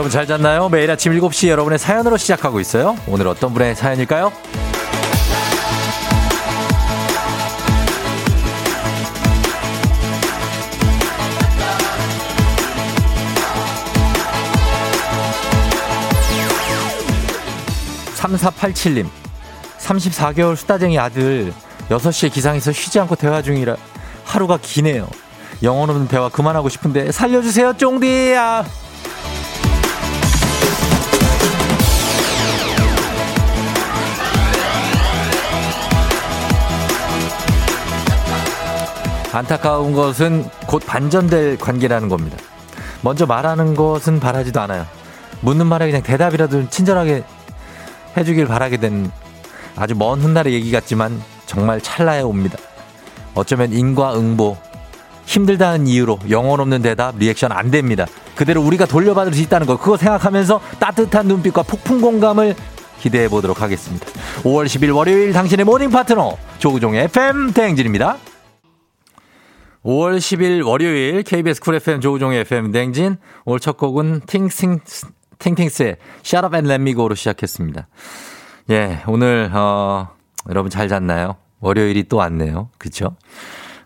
여러분 잘 잤나요? 매일 아침 7시 여러분의 사연으로 시작하고 있어요. 오늘 어떤 분의 사연일까요? 3487님, 34개월 수다쟁이 아들 6시에 기상해서 쉬지 않고 대화 중이라 하루가 기네요. 영혼 없는 대화 그만하고 싶은데 살려주세요, 쫑디야! 안타까운 것은 곧 반전될 관계라는 겁니다. 먼저 말하는 것은 바라지도 않아요. 묻는 말에 그냥 대답이라도 친절하게 해주길 바라게 된 아주 먼 훗날의 얘기 같지만 정말 찰나에 옵니다. 어쩌면 인과응보 힘들다는 이유로 영혼 없는 대답 리액션 안 됩니다. 그대로 우리가 돌려받을 수 있다는 거 그거 생각하면서 따뜻한 눈빛과 폭풍 공감을 기대해 보도록 하겠습니다. 5월 10일 월요일 당신의 모닝 파트너 조우종의 FM 대행진입니다. 5월 10일 월요일 KBS 쿨 FM 조우종의 FM 대행진 오늘 첫 곡은 팅팅 팅팅스의 Shut Up and Let Me Go로 시작했습니다. 예, 오늘 어 여러분 잘 잤나요? 월요일이 또 왔네요. 그쵸?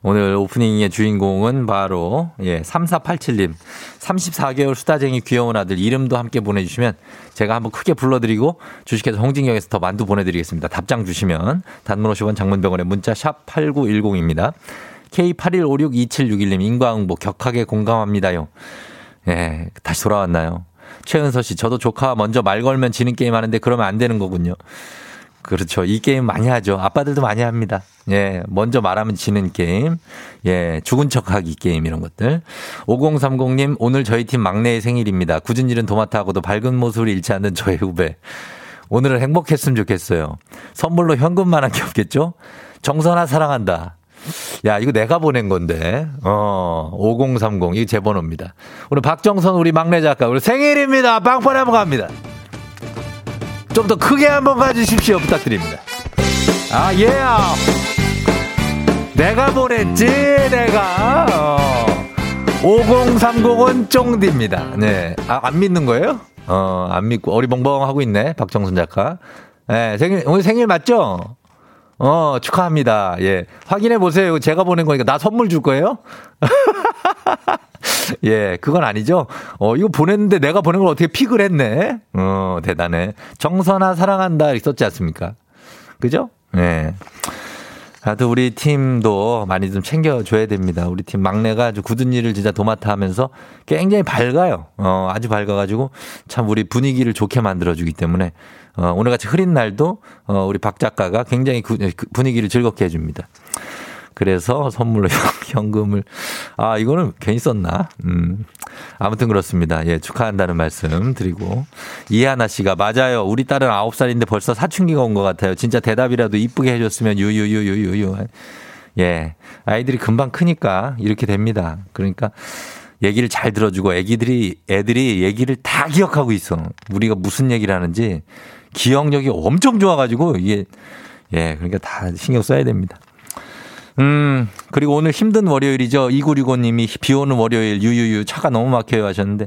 오늘 오프닝의 주인공은 바로 예, 3487님. 34개월 수다쟁이 귀여운 아들 이름도 함께 보내주시면 제가 한번 크게 불러드리고 주식회사 홍진경에서 더 만두 보내드리겠습니다. 답장 주시면 단문 50원 장문병원에 문자 샵 8910입니다. K81562761님 인과응보 격하게 공감합니다요. 예, 다시 돌아왔나요? 최은서 씨, 저도 조카 먼저 말 걸면 지는 게임 하는데 그러면 안 되는 거군요. 그렇죠. 이 게임 많이 하죠. 아빠들도 많이 합니다. 예, 먼저 말하면 지는 게임. 예, 죽은 척하기 게임 이런 것들. 5030님, 오늘 저희 팀 막내의 생일입니다. 궂은 일은 도맡아하고도 밝은 모습을 잃지 않는 저의 후배. 오늘은 행복했으면 좋겠어요. 선물로 현금만 한 게 없겠죠? 정선아 사랑한다. 야, 이거 내가 보낸 건데. 어, 5030. 이게 제 번호입니다. 오늘 박정선 우리 막내 작가. 우리 생일입니다. 빵빠레 한번 갑니다. 좀 더 크게 한번 가주십시오. 부탁드립니다. 아, 예. y 내가 보냈지, 내가. 어. 5030은 쫑디입니다. 네. 아, 안 믿는 거예요? 어, 안 믿고 어리벙벙 하고 있네. 박정선 작가. 네, 생일, 오늘 생일 맞죠? 어, 축하합니다. 예. 확인해 보세요. 제가 보낸 거니까 나 선물 줄 거예요? 예, 그건 아니죠. 어, 이거 보냈는데 내가 보낸 걸 어떻게 픽을 했네. 어, 대단해. 정선아 사랑한다 있었지 않습니까? 그죠? 예. 하여튼 우리 팀도 많이 좀 챙겨줘야 됩니다. 우리 팀 막내가 아주 굳은 일을 진짜 도맡아 하면서 굉장히 밝아요. 어, 아주 밝아가지고 참 우리 분위기를 좋게 만들어주기 때문에 어, 오늘같이 흐린 날도 어, 우리 박 작가가 굉장히 구, 그 분위기를 즐겁게 해줍니다. 그래서 선물로 현금을 아 이거는 괜히 썼나? 음 아무튼 그렇습니다. 예 축하한다는 말씀 드리고 이하나 씨가 맞아요. 우리 딸은 9 살인데 벌써 사춘기가 온 것 같아요. 진짜 대답이라도 이쁘게 해줬으면 유유유유유유. 예 아이들이 금방 크니까 이렇게 됩니다. 그러니까 얘기를 잘 들어주고 애기들이 애들이 얘기를 다 기억하고 있어. 우리가 무슨 얘기를 하는지 기억력이 엄청 좋아가지고 이게 예 그러니까 다 신경 써야 됩니다. 음, 그리고 오늘 힘든 월요일이죠. 2965님이 비 오는 월요일 유유유 차가 너무 막혀요 하셨는데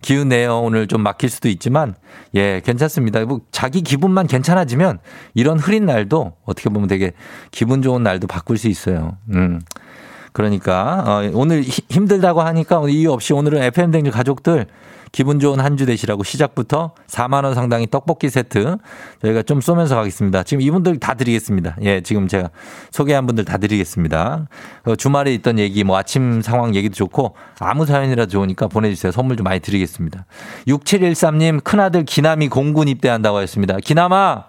기운 내요. 오늘 좀 막힐 수도 있지만 예, 괜찮습니다. 뭐 자기 기분만 괜찮아지면 이런 흐린 날도 어떻게 보면 되게 기분 좋은 날도 바꿀 수 있어요. 음. 그러니까 어, 오늘 힘들다고 하니까 이유 없이 오늘은 FM 댕지 가족들 기분 좋은 한 주 되시라고 시작부터 4만 원 상당의 떡볶이 세트 저희가 좀 쏘면서 가겠습니다. 지금 이분들 다 드리겠습니다. 예, 지금 제가 소개한 분들 다 드리겠습니다. 어, 주말에 있던 얘기, 뭐 아침 상황 얘기도 좋고 아무 사연이라도 좋으니까 보내주세요. 선물 좀 많이 드리겠습니다. 6713님 큰아들 기남이 공군 입대한다고 했습니다. 기남아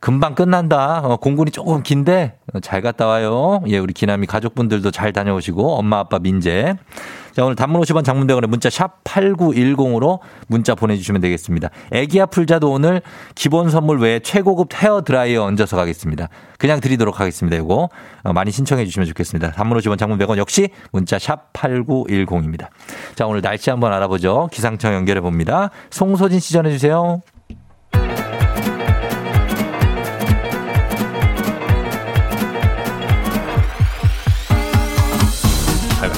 금방 끝난다. 어, 공군이 조금 긴데 어, 잘 갔다 와요. 예, 우리 기남이 가족분들도 잘 다녀오시고 엄마 아빠 민재. 자, 오늘 단문 50원 장문대원의 문자 샵 8910으로 문자 보내주시면 되겠습니다. 애기야 풀자도 오늘 기본 선물 외에 최고급 헤어 드라이어 얹어서 가겠습니다. 그냥 드리도록 하겠습니다. 이거 어, 많이 신청해 주시면 좋겠습니다. 단문 50원 장문 100원 역시 문자 샵 8910입니다. 자, 오늘 날씨 한번 알아보죠. 기상청 연결해 봅니다. 송소진 씨 전해 주세요.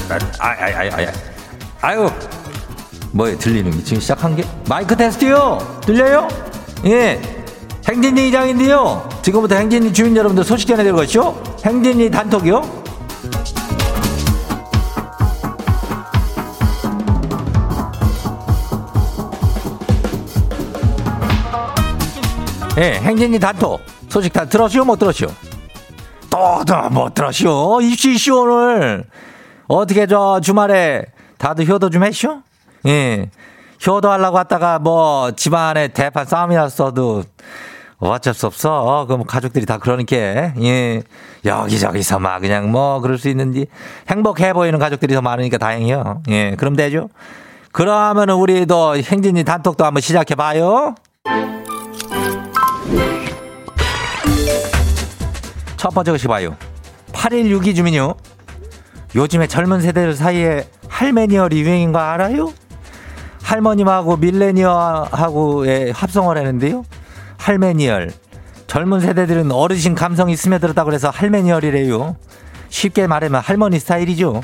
아유, 아유, 아유, 아유. 뭐에 들리는 게 지금 시작한 게? 마이크 테스트요! 들려요? 예. 행진이 이장인데요. 지금부터 행진이 주민 여러분들 소식 전해드릴 것이요. 행진이 단톡이요. 예, 행진이 단톡. 소식 다 들었시오? 못 들었시오? 또, 또, 못 들었시오? 입시 오늘. 어떻게 저 주말에 다들 효도 좀 했쇼? 예. 효도하려고 왔다가 뭐 집안에 대판 싸움이 났어도 어쩔 수 없어. 그럼 가족들이 다 그러니까, 예. 여기저기서 막 그냥 뭐 그럴 수 있는지 행복해 보이는 가족들이 더 많으니까 다행이요. 예. 그럼 되죠? 그러면은 우리도 행진이 단톡도 한번 시작해 봐요. 첫 번째 것이 봐요. 8162 주민요. 요즘에 젊은 세대들 사이에 할메니얼이 유행인 거 알아요? 할머님하고 밀레니얼하고의 합성을 했는데요. 할메니얼. 젊은 세대들은 어르신 감성이 스며들었다고 그래서 할메니얼이래요. 쉽게 말하면 할머니 스타일이죠.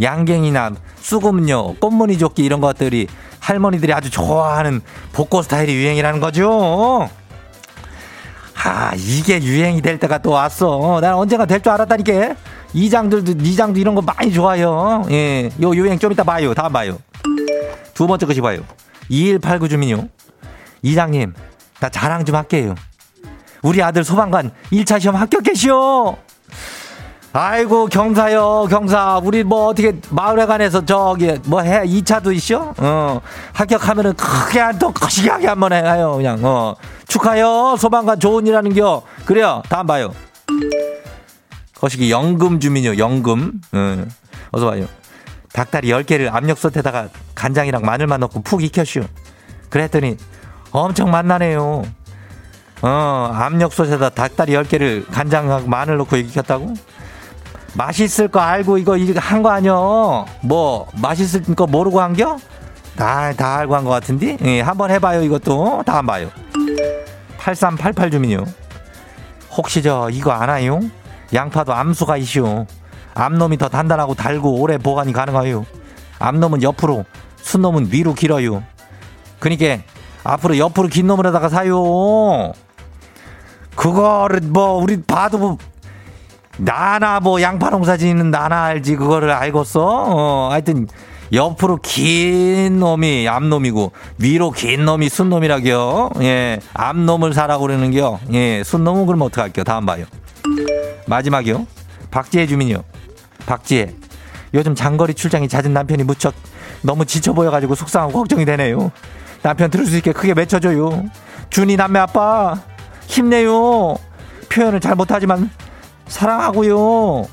양갱이나 수금료, 꽃무늬 조끼 이런 것들이 할머니들이 아주 좋아하는 복고 스타일이 유행이라는 거죠. 아, 이게 유행이 될 때가 또 왔어. 난 언젠가 될 줄 알았다니까. 이장들도, 이장도 이런 거 많이 좋아요. 예. 요 유행 좀 이따 봐요. 다음 봐요. 두 번째 것이 봐요. 2189 주민요. 이장님, 나 자랑 좀 할게요. 우리 아들 소방관 1차 시험 합격했시오. 아이고 경사요 경사 우리 뭐 어떻게 마을회관에서 저기 뭐 해 2차도 있어? 어 합격하면은 크게 한통 거시기하게 한번 해요 그냥 어 축하요 소방관 좋은 일 하는겨 그래요 다음 봐요 거시기 연금 주민요 연금 어, 어서 봐요 닭다리 10개를 압력솥에다가 간장이랑 마늘만 넣고 푹 익혔슈 그랬더니 엄청 맛나네요 어 압력솥에다 닭다리 10개를 간장하고 마늘 넣고 익혔다고? 맛있을 거 알고 이거 한 거 아니여. 뭐 맛있을 거 모르고 한겨? 다, 다 알고 한 거 같은데? 예, 한번 해봐요 이것도. 다음 봐요. 8388 주민요. 혹시 저 이거 아나요? 양파도 암수가 이슈. 암놈이 더 단단하고 달고 오래 보관이 가능해요. 암놈은 옆으로, 순놈은 위로 길어요. 그니까 앞으로 옆으로 긴 놈으로다가 사요. 그거를 뭐 우리 봐도 뭐 나나 뭐 양파 농사 짓는 나나 알지 그거를 알겠어? 어, 하여튼 옆으로 긴 놈이 앞놈이고 위로 긴 놈이 순놈이라겨. 예, 앞놈을 사라고 그러는겨. 예, 순놈은 그럼 어떡할게요? 다음 봐요. 마지막이요. 박지혜 주민이요. 박지혜. 요즘 장거리 출장이 잦은 남편이 무척 너무 지쳐 보여가지고 속상하고 걱정이 되네요. 남편 들을 수 있게 크게 외쳐줘요. 준이 남매 아빠 힘내요. 표현을 잘 못하지만 사랑하고요.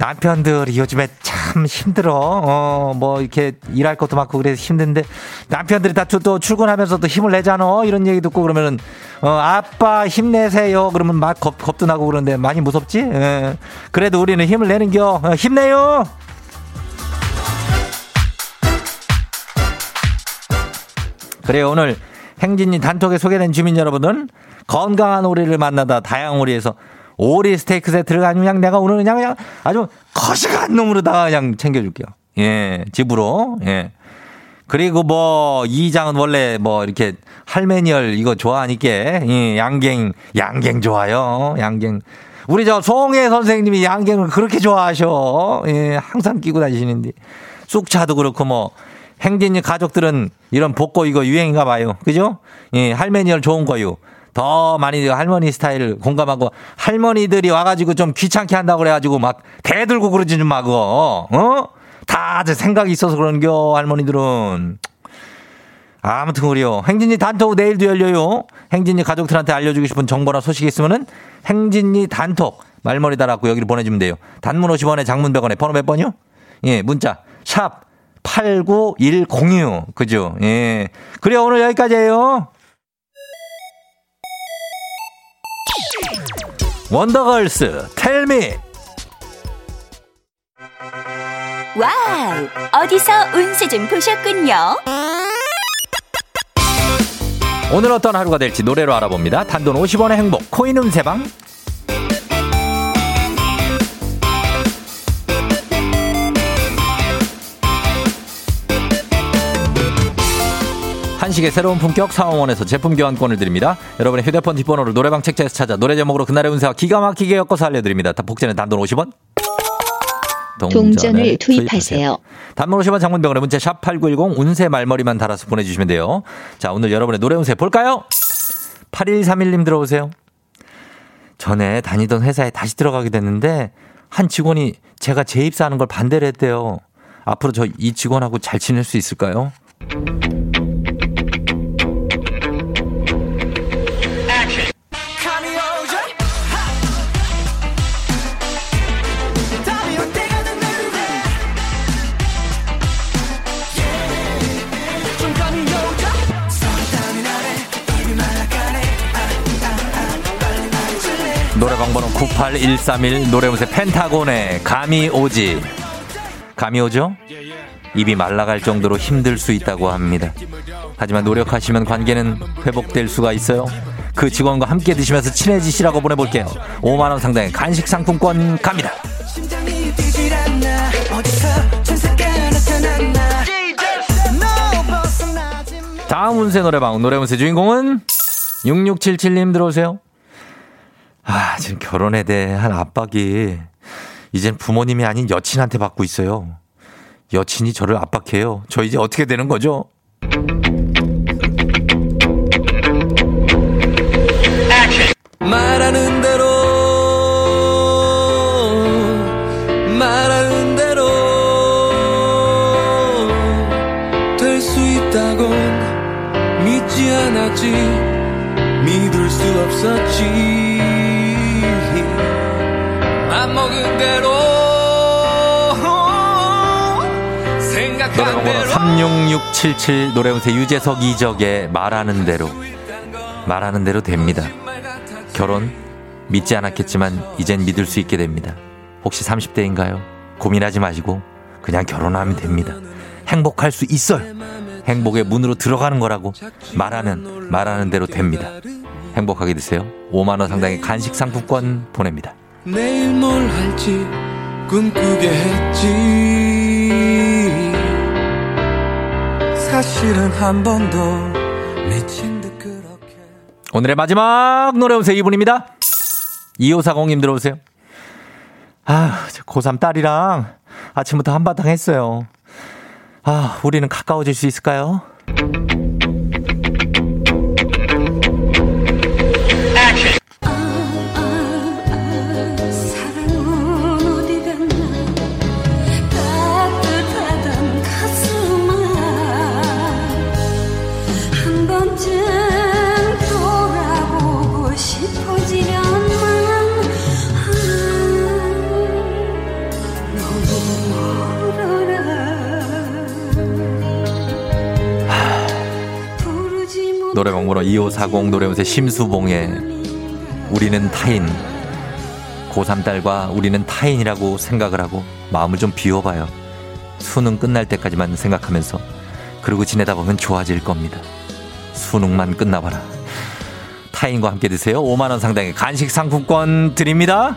남편들이 요즘에 참 힘들어. 어, 뭐, 이렇게 일할 것도 많고 그래서 힘든데, 남편들이 다 또 출근하면서도 힘을 내잖아. 이런 얘기 듣고 그러면은, 어, 아빠 힘내세요. 그러면 막 겁, 겁도 나고 그러는데 많이 무섭지? 예. 그래도 우리는 힘을 내는겨. 어, 힘내요! 그래요. 오늘 행진이 단톡에 소개된 주민 여러분은 건강한 오리를 만나다 다양한 오리에서 오리 스테이크 세트를 그냥 내가 오늘 그냥 그냥 아주 거시한 놈으로다가 그냥 챙겨줄게요. 예, 집으로. 예. 그리고 뭐 이장은 원래 뭐 이렇게 할메니얼 이거 좋아하니까 예, 양갱 양갱 좋아요. 양갱. 우리 저 송혜 선생님이 양갱을 그렇게 좋아하셔. 예, 항상 끼고 다니시는데 쑥차도 그렇고 뭐 행진이 가족들은 이런 복고 이거 유행인가 봐요. 그죠? 예, 할메니얼 좋은 거요. 더 많이 할머니 스타일 공감하고 할머니들이 와가지고 좀 귀찮게 한다고 그래가지고 막 대들고 그러지 좀 마고 어? 다들 생각이 있어서 그런겨 할머니들은. 아무튼 우리요. 행진이 단톡 내일도 열려요. 행진이 가족들한테 알려주고 싶은 정보나 소식이 있으면은 행진이 단톡 말머리 달았고 여기를 보내주면 돼요. 단문 50원에 장문 100원에 번호 몇 번이요? 예 문자. 샵 89106 그죠? 예. 그래요. 오늘 여기까지예요 원더걸스 Tell Me wow 어디서 운세 좀 보셨군요? 오늘 어떤 하루가 될지 노래로 알아봅니다. 단돈 50원의 행복 코인 운세방 한식의 새로운 품격 사원원에서 제품 교환권을 드립니다. 여러분의 휴대폰 뒷번호를 노래방 책자에서 찾아 노래 제목으로 그날의 운세와 기가 막히게 엮어서 알려드립니다. 복제는 단돈 50원. 동전을 투입하세요. 단문 50원 장문병원의 문자 샵 8910 운세 말머리만 달아서 보내주시면 돼요. 자 오늘 여러분의 노래 운세 볼까요? 8131님 들어오세요. 전에 다니던 회사에 다시 들어가게 됐는데 한 직원이 제가 재입사하는 걸 반대를 했대요. 앞으로 저 이 직원하고 잘 지낼 수 있을까요? 노래방 번호 98131 노래무새 펜타곤의 감이 오지. 감이 오죠? 입이 말라갈 정도로 힘들 수 있다고 합니다. 하지만 노력하시면 관계는 회복될 수가 있어요. 그 직원과 함께 드시면서 친해지시라고 보내볼게요. 5만원 상당의 간식 상품권 갑니다. 다음 운세 노래방 노래 운세 주인공은 6677님 들어오세요. 아, 지금 결혼에 대한 압박이 이젠 부모님이 아닌 여친한테 받고 있어요. 여친이 저를 압박해요. 저 이제 어떻게 되는 거죠? 말하는 대로 말하는 대로 될 수 있다고 믿지 않았지 믿을 수 없었지 대로 노래방 번호 36677 노래운세 유재석 이적의 말하는 대로 말하는 대로 됩니다. 결혼 믿지 않았겠지만 이젠 믿을 수 있게 됩니다. 혹시 30대인가요? 고민하지 마시고 그냥 결혼하면 됩니다. 행복할 수 있어요. 행복의 문으로 들어가는 거라고 말하면 말하는 대로 됩니다. 행복하게 되세요. 5만 원 상당의 간식 상품권 보냅니다. 내일 뭘 할지 꿈꾸게 했지 사실은 한 번도 미친 듯 그렇게 오늘의 마지막 노래 오세요. 이분입니다. 2540님 들어오세요. 아, 저 고3 딸이랑 아침부터 한바탕 했어요. 아, 우리는 가까워질 수 있을까요? 번호 2540 노래운세 심수봉의 우리는 타인. 고3 딸과 우리는 타인이라고 생각을 하고 마음을 좀 비워봐요. 수능 끝날 때까지만 생각하면서 그러고 지내다 보면 좋아질 겁니다. 수능만 끝나봐라. 타인과 함께 드세요. 5만원 상당의 간식 상품권 드립니다.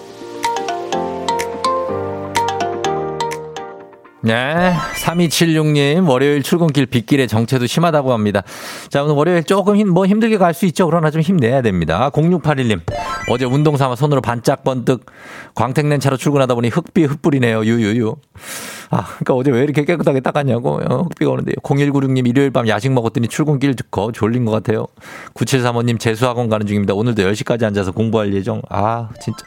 네. 3276님, 월요일 출근길 빗길에 정체도 심하다고 합니다. 자, 오늘 월요일 조금 힘, 뭐 힘들게 갈 수 있죠. 그러나 좀 힘내야 됩니다. 0681님, 어제 운동 삼아 손으로 반짝 번뜩 광택낸 차로 출근하다 보니 흙비 흙불이네요. 유유유. 아, 그러니까 어제 왜 이렇게 깨끗하게 닦았냐고. 어, 흙비가 오는데요. 0196님, 일요일 밤 야식 먹었더니 출근길 듣고 졸린 것 같아요. 9735님, 재수학원 가는 중입니다. 오늘도 10시까지 앉아서 공부할 예정. 아, 진짜.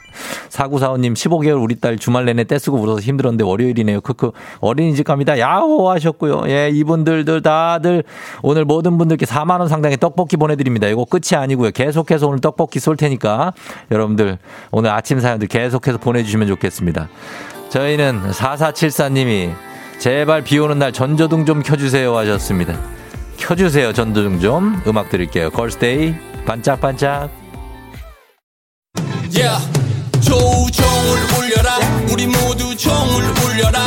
4945님, 15개월 우리 딸 주말 내내 떼쓰고 울어서 힘들었는데 월요일이네요. 크크. 어린이집 갑니다. 야호 하셨고요. 예, 이분들들 다들 오늘 모든 분들께 4만 원 상당의 떡볶이 보내 드립니다. 이거 끝이 아니고요. 계속해서 오늘 떡볶이 쏠 테니까 여러분들 오늘 아침 사연들 계속해서 보내 주시면 좋겠습니다. 저희는 4474님이 제발 비 오는 날 전조등 좀 켜주세요 하셨습니다. 켜주세요 전조등 좀 음악 드릴게요. 걸스데이 반짝반짝 Yeah. 조우종을 울려라 우리 모두 종을 울려라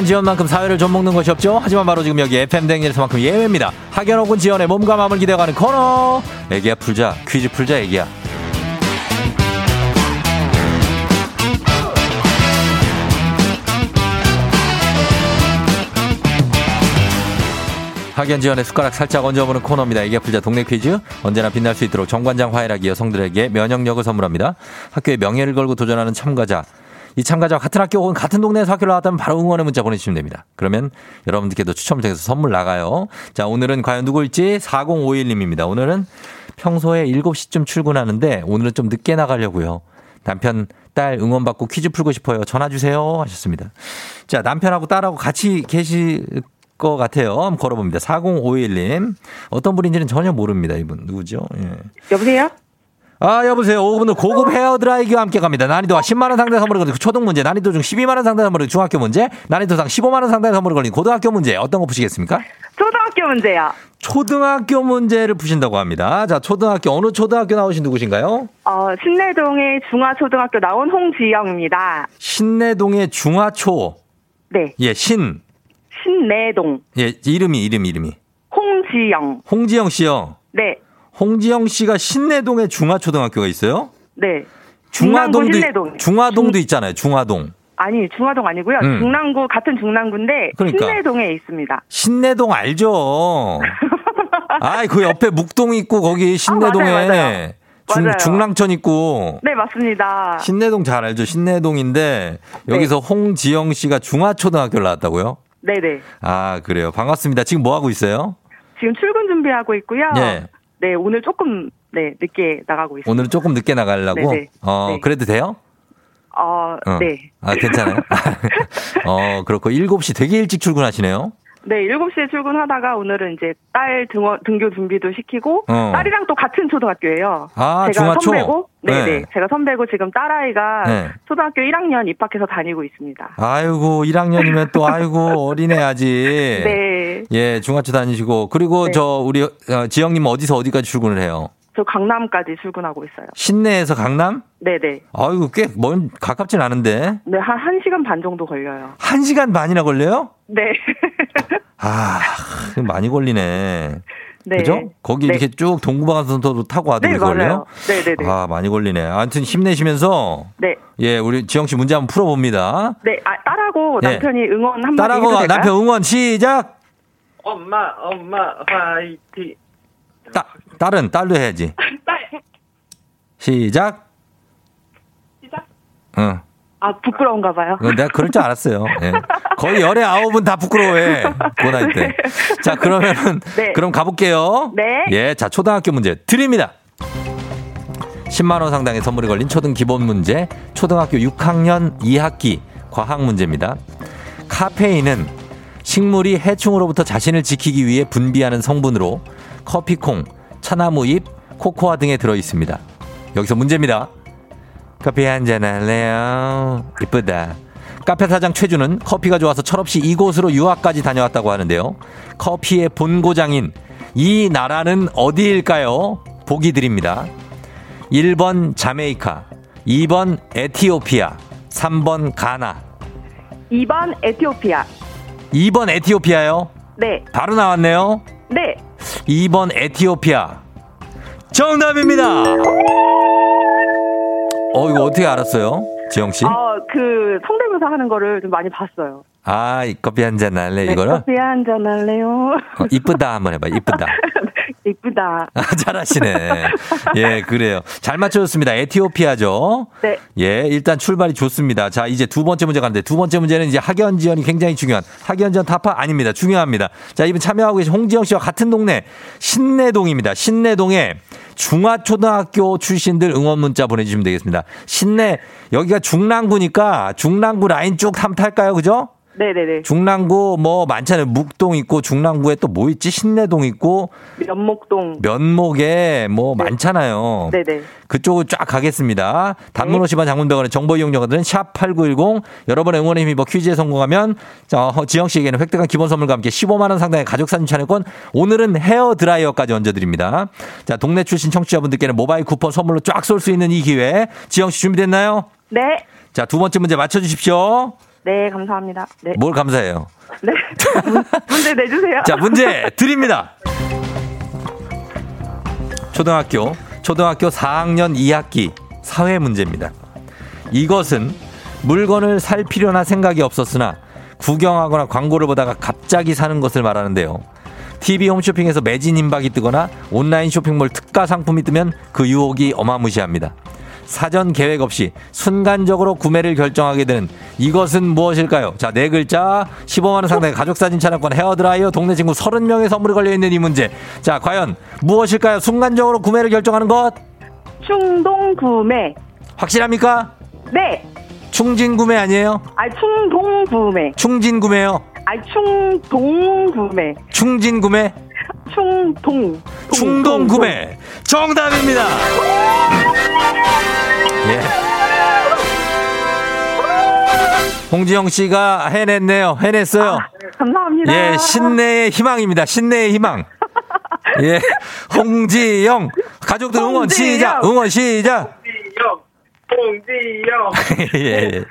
학연 지원만큼 사회를 좀 먹는 것이 없죠. 하지만 바로 지금 여기 FM 댕일에서만큼 예외입니다. 학연 혹은 지원의 몸과 마음을 기대어가는 코너. 애기야 풀자 퀴즈 풀자 애기야. 학연 지원의 숟가락 살짝 얹어보는 코너입니다. 애기야 풀자 동네 퀴즈. 언제나 빛날 수 있도록 정관장 화해락이 여성들에게 면역력을 선물합니다. 학교의 명예를 걸고 도전하는 참가자. 이 참가자와 같은 학교 혹은 같은 동네에서 학교를 나왔다면 바로 응원의 문자 보내주시면 됩니다. 그러면 여러분들께도 추첨을 통해서 선물 나가요. 자, 오늘은 과연 누구일지 4051님입니다. 오늘은 평소에 7시쯤 출근하는데 오늘은 좀 늦게 나가려고요. 남편, 딸 응원받고 퀴즈 풀고 싶어요. 전화 주세요. 하셨습니다. 자, 남편하고 딸하고 같이 계실 것 같아요. 한번 걸어봅니다. 4051님. 어떤 분인지는 전혀 모릅니다. 이분. 누구죠? 예. 여보세요? 아, 여보세요. 오늘 고급 헤어 드라이기와 함께 갑니다. 난이도가 10만원 상대 선물을 걸린 초등 문제, 난이도 중 12만원 상대 선물을 중학교 문제, 난이도상 15만원 상대 선물을 걸린 고등학교 문제. 어떤 거 푸시겠습니까? 초등학교 문제요. 초등학교 문제를 푸신다고 합니다. 자, 초등학교, 어느 초등학교 나오신 누구신가요? 어, 신내동의 중화초등학교 나온 홍지영입니다. 신내동의 중화초. 네. 예, 신. 신내동. 예, 이름이, 이름, 이름이. 홍지영. 홍지영 씨요. 네. 홍지영 씨가 신내동에 중화초등학교가 있어요? 네. 중화동도, 신내동. 중화동도 있잖아요. 중화동. 아니, 중화동 아니고요. 음. 중랑구, 같은 중랑구인데, 그러니까. 신내동에 있습니다. 신내동 알죠? 아이, 그 옆에 묵동 있고, 거기 신내동에. 아, 맞아요, 맞아요. 중, 맞아요. 중랑천 있고. 네, 맞습니다. 신내동 잘 알죠? 신내동인데, 여기서 홍지영 씨가 중화초등학교를 나왔다고요? 네 네. 아, 그래요. 반갑습니다. 지금 뭐 하고 있어요? 지금 출근 준비하고 있고요. 예. 네, 오늘 조금, 네, 늦게 나가고 있습니다. 오늘은 조금 늦게 나가려고? 네네. 어, 네. 그래도 돼요? 어, 어. 네. 아, 괜찮아요? 어, 그렇고 7시 되게 일찍 출근하시네요. 네, 7시에 출근하다가 오늘은 이제 딸 등원, 등교 준비도 시키고, 어. 딸이랑 또 같은 초등학교예요. 아, 제가 중화초? 선배고, 네네. 네. 제가 선배고 지금 딸아이가 네. 초등학교 1학년 입학해서 다니고 있습니다. 아이고, 1학년이면 또, 아이고, 아직. 네. 예, 중학교 다니시고. 그리고 네. 저, 우리, 어, 지영 님 어디서 어디까지 출근을 해요? 저 강남까지 출근하고 있어요. 신내에서 강남? 네네. 아이고, 꽤 먼, 가깝진 않은데. 네, 한 1시간 반 정도 걸려요. 한 시간 반이나 걸려요? 네. 아, 많이 걸리네. 네. 그죠? 거기 네. 이렇게 쭉 동부방송도 타고 와도 네, 걸려요? 네네네. 아, 많이 걸리네. 아무튼 힘내시면서, 네. 예, 우리 지영 씨 문제 한번 풀어봅니다. 네, 아, 딸하고 네. 남편이 응원 한마디 딸하고? 남편 응원 시작! 엄마, 엄마, 화이팅. 따, 딸은 딸도 해야지. 딸. 시작! 시작. 응. 아, 부끄러운가 봐요. 어, 내가 그럴 줄 알았어요. 예. 거의 열에 아홉은 다 부끄러워해. 고 나이 때. 자, 그러면은, 네. 그럼 가볼게요. 네. 예, 자, 초등학교 문제 드립니다. 10만 원 상당의 선물이 걸린 초등 기본 문제, 초등학교 6학년 2학기 과학 문제입니다. 카페인은 식물이 해충으로부터 자신을 지키기 위해 분비하는 성분으로 커피콩, 차나무 잎, 코코아 등에 들어 있습니다. 여기서 문제입니다. 커피 한 잔 할래요? 이쁘다. 카페 사장 최주는 커피가 좋아서 철없이 이곳으로 유학까지 다녀왔다고 하는데요. 커피의 본고장인 이 나라는 어디일까요? 보기 드립니다. 1번 자메이카, 2번 에티오피아, 3번 가나, 2번 에티오피아. 2번 에티오피아요. 네. 바로 나왔네요. 네. 2번 에티오피아. 정답입니다. 어, 이거 어떻게 알았어요? 지영 씨? 어, 그 성대모사 하는 거를 좀 많이 봤어요. 아, 이 커피 한 잔 할래, 네, 이거를? 커피 한 잔 할래요? 어, 이쁘다 한번 해봐, 이쁘다. 이쁘다. 아, 잘하시네. 예, 그래요. 잘 맞춰줬습니다. 에티오피아죠. 네. 예, 일단 출발이 좋습니다. 자, 이제 두 번째 문제 가는데 두 번째 문제는 이제 학연 지원이 굉장히 중요한 학연 지원 타파 아닙니다. 중요합니다. 자, 이번 참여하고 계신 홍지영 씨와 같은 동네 신내동입니다. 신내동에 중화초등학교 출신들 응원 문자 보내주시면 되겠습니다. 신내 여기가 중랑구니까 중랑구 라인 쭉 한번 탈까요, 그죠? 네네네. 중랑구 뭐 많잖아요. 묵동 있고 중랑구에 또 뭐 있지? 신내동 있고 면목동. 면목에 뭐 많잖아요. 네네. 그쪽으로 쫙 가겠습니다. 단문 네. 50원 장문병원의 정보 이용료들은 샵8910 여러분의 응원의 힘입어 퀴즈에 성공하면 자, 허- 지영 씨에게는 획득한 기본 선물과 함께 15만 원 상당의 가족 사진 촬영권 오늘은 헤어 드라이어까지 얹어 드립니다. 자, 동네 출신 청취자분들께는 모바일 쿠폰 선물로 쫙 쏠 수 있는 이 기회. 지영 씨 준비됐나요? 네. 자, 두 번째 문제 맞춰 주십시오. 네, 감사합니다. 네. 뭘 감사해요. 네. 문제 내주세요. 자, 문제 드립니다. 초등학교, 초등학교 4학년 2학기 사회 문제입니다. 이것은 물건을 살 필요나 생각이 없었으나 구경하거나 광고를 보다가 갑자기 사는 것을 말하는데요. TV 홈쇼핑에서 매진 임박이 뜨거나 온라인 쇼핑몰 특가 상품이 뜨면 그 유혹이 어마무시합니다. 사전 계획 없이 순간적으로 구매를 결정하게 되는 이것은 무엇일까요? 자, 네 글자, 15만원 상당의 가족사진 촬영권, 헤어드라이어, 동네 친구 30명의 선물이 걸려있는 이 문제. 자, 과연 무엇일까요? 순간적으로 구매를 결정하는 것? 충동 구매. 확실합니까? 네. 충진 구매 아니에요? 아, 충동 구매. 충진 구매요? 아, 충동 구매. 충진 구매? 충동. 충동 구매. 정답입니다. 예. 홍지영 씨가 해냈네요. 해냈어요. 감사합니다. 예, 신내의 희망입니다. 신내의 희망. 예, 홍지영. 가족들 응원 홍지영. 시작. 응원 시작. 홍지영, 홍지영. 예, 예.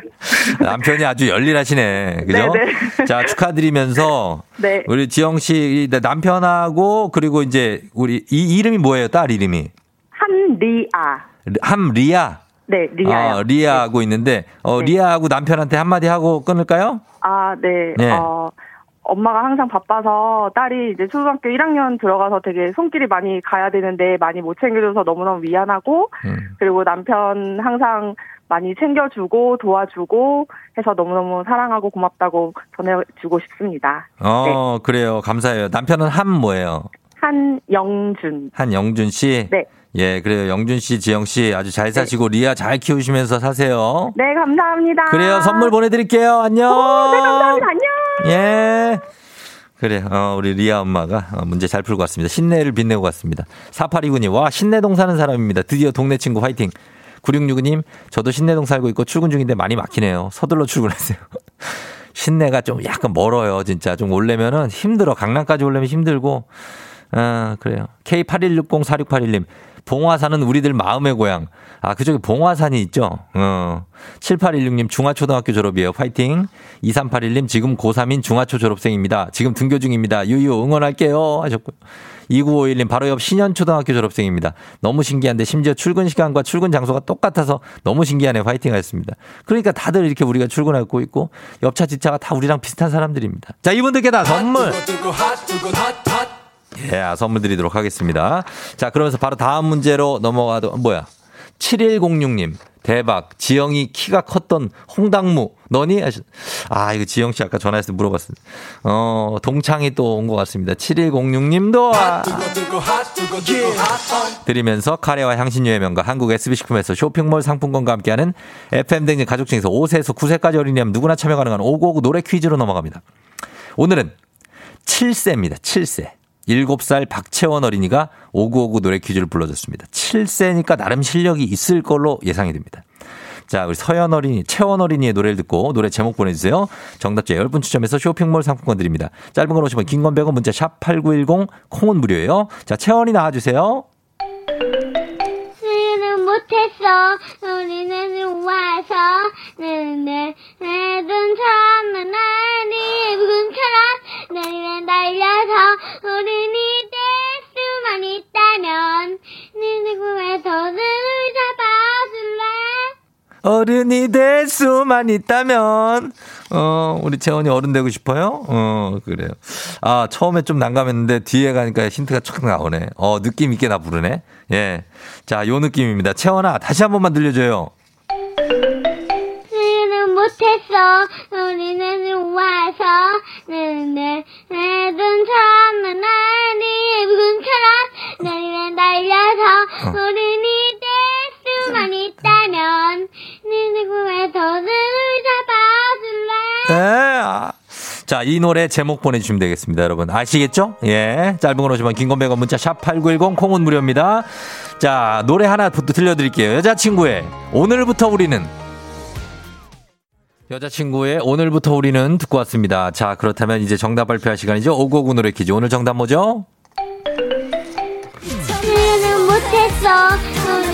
남편이 아주 열일하시네. 그죠? 네네. 자, 축하드리면서. 네. 우리 지영 씨 남편하고 그리고 이제 우리 이 이름이 뭐예요? 딸 이름이? 한리아. 함리아. 네, 리아요. 어, 리아하고 있는데 어, 네. 리아하고 남편한테 한마디 하고 끊을까요? 아, 네. 네. 어, 엄마가 항상 바빠서 딸이 이제 초등학교 1학년 들어가서 되게 손길이 많이 가야 되는데 많이 못 챙겨줘서 너무너무 미안하고 음. 그리고 남편 항상 많이 챙겨주고 도와주고 해서 너무너무 사랑하고 고맙다고 전해주고 싶습니다. 어, 그래요. 감사해요. 남편은 함 뭐예요? 한영준. 한영준 씨. 네. 예, 그래요. 영준 씨, 지영 씨 아주 잘 사시고 리아 잘 키우시면서 사세요. 네, 감사합니다. 그래요. 선물 보내드릴게요. 안녕. 오, 네, 감사합니다. 안녕. 예. 그래, 어, 우리 리아 엄마가 어, 문제 잘 풀고 왔습니다. 신내를 빛내고 갔습니다. 4829님, 와, 신내동 사는 사람입니다. 드디어 동네 친구 화이팅. 9669님, 저도 신내동 살고 있고 출근 중인데 많이 막히네요. 서둘러 출근하세요. 신내가 좀 약간 멀어요, 진짜. 좀 올려면은 힘들어. 강남까지 올려면 힘들고. 아, 그래요. K81604681님, 봉화산은 우리들 마음의 고향. 아, 그쪽에 봉화산이 있죠? 어. 7816님, 중화초등학교 졸업이에요. 파이팅. 2381님, 지금 고3인 중화초 졸업생입니다. 지금 등교 중입니다. 유유, 응원할게요. 하셨고요. 2951님, 바로 옆 신현초등학교 졸업생입니다. 너무 신기한데, 심지어 출근 시간과 출근 장소가 똑같아서 너무 신기하네요. 파이팅 하셨습니다. 그러니까 다들 이렇게 우리가 출근하고 있고, 옆차, 뒷차가 다 우리랑 비슷한 사람들입니다. 자, 이분들께 다 선물! 예, 선물 드리도록 하겠습니다. 자, 그러면서 바로 다음 문제로 넘어가도, 뭐야. 7106님, 대박. 지영이 키가 컸던 홍당무, 너니? 아, 이거 지영 씨 아까 때 물어봤어요. 어, 동창이 또 온 것 같습니다. 7106님도 드리면서 카레와 향신료의 명가 한국 SB식품에서 쇼핑몰 상품권과 함께하는 FM 댕진 가족 중에서 5세에서 9세까지 어린이라면 누구나 참여 가능한 5959 노래 퀴즈로 넘어갑니다. 오늘은 7세입니다. 7세. 7살 박채원 어린이가 5959 노래 퀴즈를 불러줬습니다. 7세니까 나름 실력이 있을 걸로 예상이 됩니다. 자, 우리 서연 어린이, 채원 어린이의 노래를 듣고 노래 제목 보내주세요. 정답자 10분 추첨해서 쇼핑몰 상품권 드립니다. 짧은 걸 오시면 긴건 100원 문자 샵 8910 콩은 무료예요. 자, 채원이 나와주세요. 수유는 못했어 어른이 될 수만 있다면, 어, 우리 채원이 어른 되고 싶어요? 어, 그래요. 아, 처음에 좀 난감했는데 뒤에 가니까 힌트가 촥 나오네. 어, 느낌 있게 나 부르네. 예. 자, 요 느낌입니다. 채원아, 다시 한 번만 들려줘요. 수유는 못했어 우리는 와서 내둔 참는 날이 붉은처럼 내리면 달려서 어른이 될 수만 있다면 네 누구에서 눈을 잡아줄래 네. 아. 자, 이 노래 제목 보내주시면 되겠습니다, 여러분. 아시겠죠? 예. 짧은 걸 오시면 긴건 100원 문자 샵8910 콩은 무료입니다. 자, 노래 하나 부- 들려드릴게요. 여자친구의 오늘부터 우리는 여자친구의 오늘부터 우리는 듣고 왔습니다. 자, 그렇다면 이제 정답 발표할 시간이죠. 오고구 노래 퀴즈. 오늘 정답 뭐죠? 수유는 못했어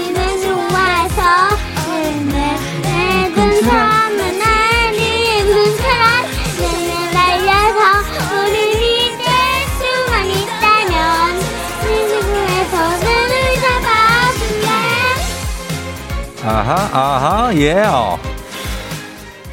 아하, 아하, 예.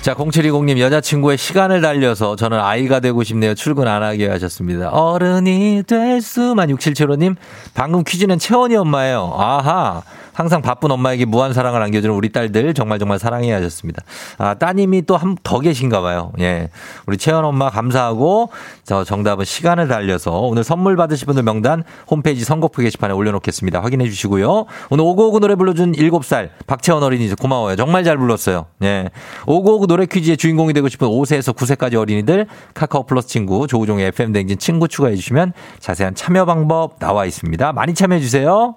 자, 0720님, 여자친구의 시간을 달려서 저는 아이가 되고 싶네요. 출근 안 하게 하셨습니다. 어른이 될 수만 6775님, 방금 퀴즈는 채원이 엄마예요. 아하. 항상 바쁜 엄마에게 무한 사랑을 안겨주는 우리 딸들 정말 정말 사랑해 하셨습니다. 아, 따님이 또 한 더 계신가 봐요. 예. 우리 채원 엄마 감사하고 저 정답은 시간을 달려서 오늘 선물 받으실 분들 명단 홈페이지 선곡표 게시판에 올려놓겠습니다. 확인해 주시고요. 오늘 오고오고 노래 불러준 7살 박채원 어린이 고마워요. 정말 잘 불렀어요. 예. 오고오고 노래 퀴즈의 주인공이 되고 싶은 5세에서 9세까지 어린이들 카카오 플러스 친구 조우종의 FM 댕진 친구 추가해 주시면 자세한 참여 방법 나와 있습니다. 많이 참여해 주세요.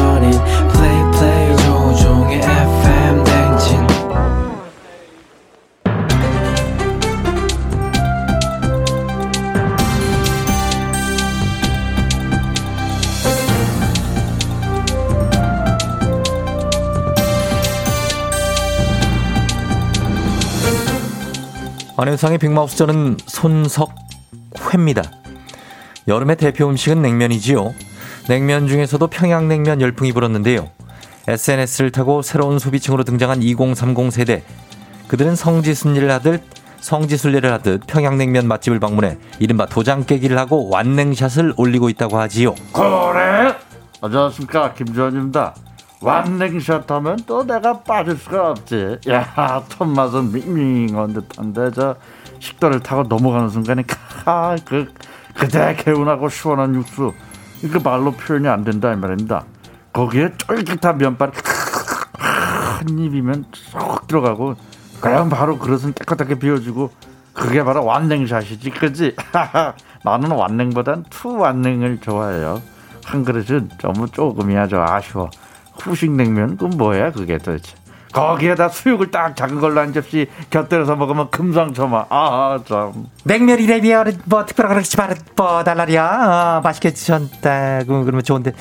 안현상의 빅마우스 저는 손석회입니다. 여름의 대표 음식은 냉면이지요. 냉면 중에서도 평양냉면 열풍이 불었는데요. SNS를 타고 새로운 소비층으로 등장한 2030 세대. 그들은 성지순례를 하듯 성지순례를 하듯 평양냉면 맛집을 방문해 이른바 도장 깨기를 하고 완냉샷을 올리고 있다고 하지요. 그래? 안녕하십니까 김주환입니다. 완냉샷 하면 또 내가 빠질 수가 없지. 야, 톱맛은 밍밍한 듯한데 저 식도를 타고 넘어가는 순간에 아, 그 그대 개운하고 시원한 육수 이거 말로 표현이 안 된다 이 말입니다. 거기에 쫄깃한 면발이 한 입이면 쏙 들어가고 그냥 바로 그릇은 깨끗하게 비워주고 그게 바로 완냉샷이지 그지? 나는 완냉보단 two 완냉을 좋아해요. 한 그릇은 너무 조금이야 저 아쉬워. 후식 냉면 그건 뭐야 그게 도대체. 거기에다 수육을 딱 작은 걸로 한 접시 곁들여서 먹으면 금상첨화. 아 참. 냉면이래 뭐 특별한 그렇지 뭐 달라리야. 아, 맛있게 드셨다. 그, 그러면 좋은데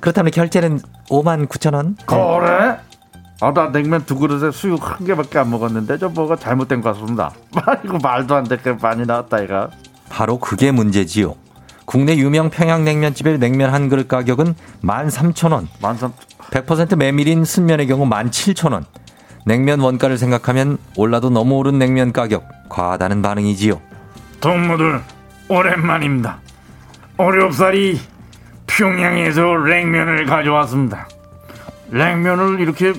그렇다면 결제는 5만 9천 원. 그래? 아, 나 냉면 두 그릇에 수육 한 개밖에 안 먹었는데 저 뭐가 잘못된 것 같습니다. 이거 말도 안 되게 많이 나왔다 이가. 바로 그게 문제지요. 국내 유명 평양냉면집의 냉면 한 그릇 가격은 13,000원. 만삼 100% 메밀인 순면의 경우 17,000원. 냉면 원가를 생각하면 올라도 너무 오른 냉면 가격 과하다는 반응이지요. 동무들 오랜만입니다. 어렵사리 평양에서 냉면을 가져왔습니다. 냉면을 이렇게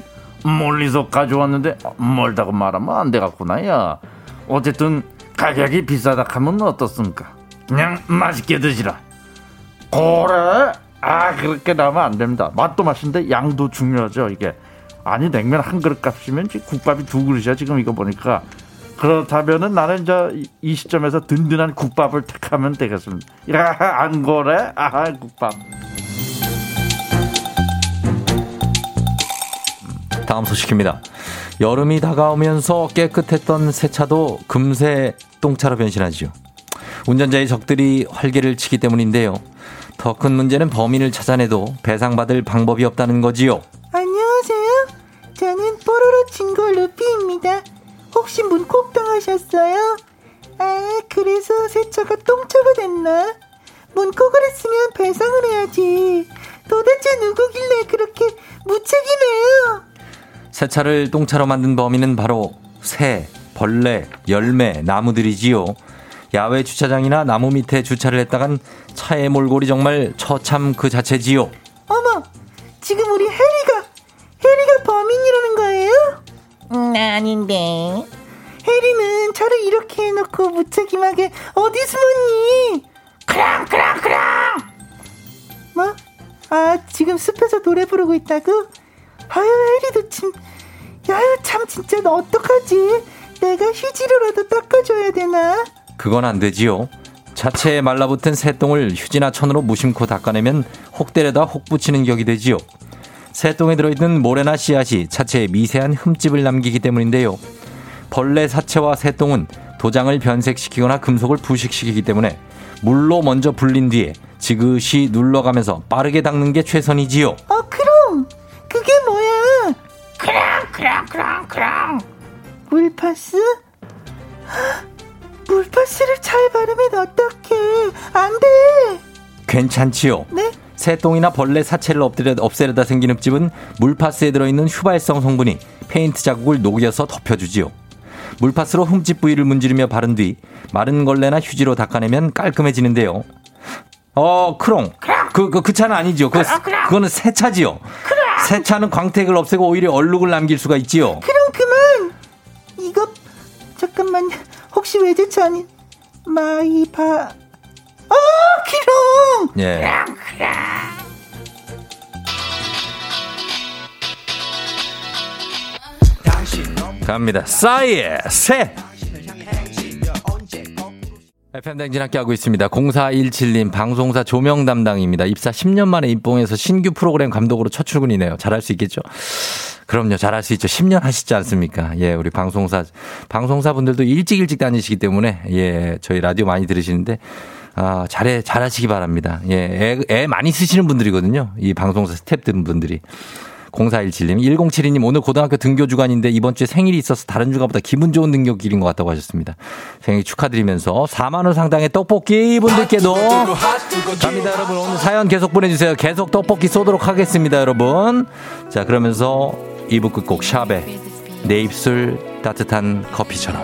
멀리서 가져왔는데 멀다고 말하면 안 되겠구나 야. 어쨌든 가격이 비싸다 하면 어떻습니까? 그냥 맛있게 드시라. 그래? 아 그렇게 나면 안 됩니다. 맛도 맛인데 양도 중요하죠 이게. 아니 냉면 한 그릇 값이면 국밥이 두 그릇이야 지금 이거 보니까. 그렇다면은 나는 저이 시점에서 든든한 국밥을 택하면 되겠습니다. 야 안 그래? 아 국밥. 다음 소식입니다. 여름이 다가오면서 깨끗했던 세차도 금세 똥차로 변신하지요. 운전자의 적들이 활개를 치기 때문인데요. 더 큰 문제는 범인을 찾아내도 배상받을 방법이 없다는 거지요. 안녕하세요. 저는 뽀로로 친구 루피입니다. 혹시 문콕 당하셨어요? 아, 그래서 세차가 똥차가 됐나? 문콕을 했으면 배상을 해야지. 도대체 누구길래 그렇게 무책임해요? 세차를 똥차로 만든 범인은 바로 새, 벌레, 열매, 나무들이지요. 야외 주차장이나 나무 밑에 주차를 했다간 차의 몰골이 정말 처참 그 자체지요. 어머, 지금 우리 해리가, 해리가 범인이라는 거예요? 음, 아닌데. 해리는 저를 이렇게 해놓고 무책임하게 어디 숨었니? 크랑, 크랑, 크랑! 뭐? 아, 지금 숲에서 노래 부르고 있다고? 아유, 해리도 참, 야유, 참, 진짜 너 어떡하지? 내가 휴지로라도 닦아줘야 되나? 그건 안 되지요. 자체에 말라붙은 새똥을 휴지나 천으로 무심코 닦아내면 혹 때려다 혹 붙이는 격이 되지요. 새똥에 들어있는 모래나 씨앗이 자체에 미세한 흠집을 남기기 때문인데요. 벌레 사체와 새똥은 도장을 변색시키거나 금속을 부식시키기 때문에 물로 먼저 불린 뒤에 지그시 눌러가면서 빠르게 닦는 게 최선이지요. 어, 그럼! 그게 뭐야? 크랑, 크랑, 크랑, 크랑! 물파스? 물파스를 잘 바르면 어떡해. 안 돼! 괜찮지요. 네? 새똥이나 벌레 사체를 엎드려, 없애려다 생긴 흠집은 물파스에 들어있는 휘발성 성분이 페인트 자국을 녹여서 덮여주지요. 물파스로 흠집 부위를 문지르며 바른 뒤 마른 걸레나 휴지로 닦아내면 깔끔해지는데요. 어, 크롱. 그, 그, 그 차는 아니죠. 그, 그거는 세차지요. 세차는 광택을 없애고 오히려 얼룩을 남길 수가 있지요. 그럼 그만! 이거, 잠깐만, 혹시 외제차 아닌, 마이바, 어, 기롱! 예. 갑니다. 싸이의 새. FM 댕진 함께 하고 있습니다. 0417님 방송사 조명 담당입니다. 입사 10년 만에 입봉해서 신규 프로그램 감독으로 첫 출근이네요. 잘할 수 있겠죠? 그럼요. 잘할 수 있죠. 10년 하시지 않습니까? 예, 우리 방송사 방송사 분들도 일찍 일찍 다니시기 때문에 예, 저희 라디오 많이 들으시는데 아, 잘해 잘하시기 바랍니다. 예, 애, 애 많이 쓰시는 분들이거든요. 이 방송사 스탭들 분들이. 0417님, 1072님, 오늘 고등학교 등교 주간인데 이번 주에 생일이 있어서 다른 주간보다 기분 좋은 등교길인 것 같다고 하셨습니다. 생일 축하드리면서 4만원 상당의 떡볶이 분들께도 갑니다, 여러분. 오늘 사연 계속 보내주세요. 계속 떡볶이 쏘도록 하겠습니다, 여러분. 자, 그러면서 2부 끝곡 샵에 내 입술 따뜻한 커피처럼.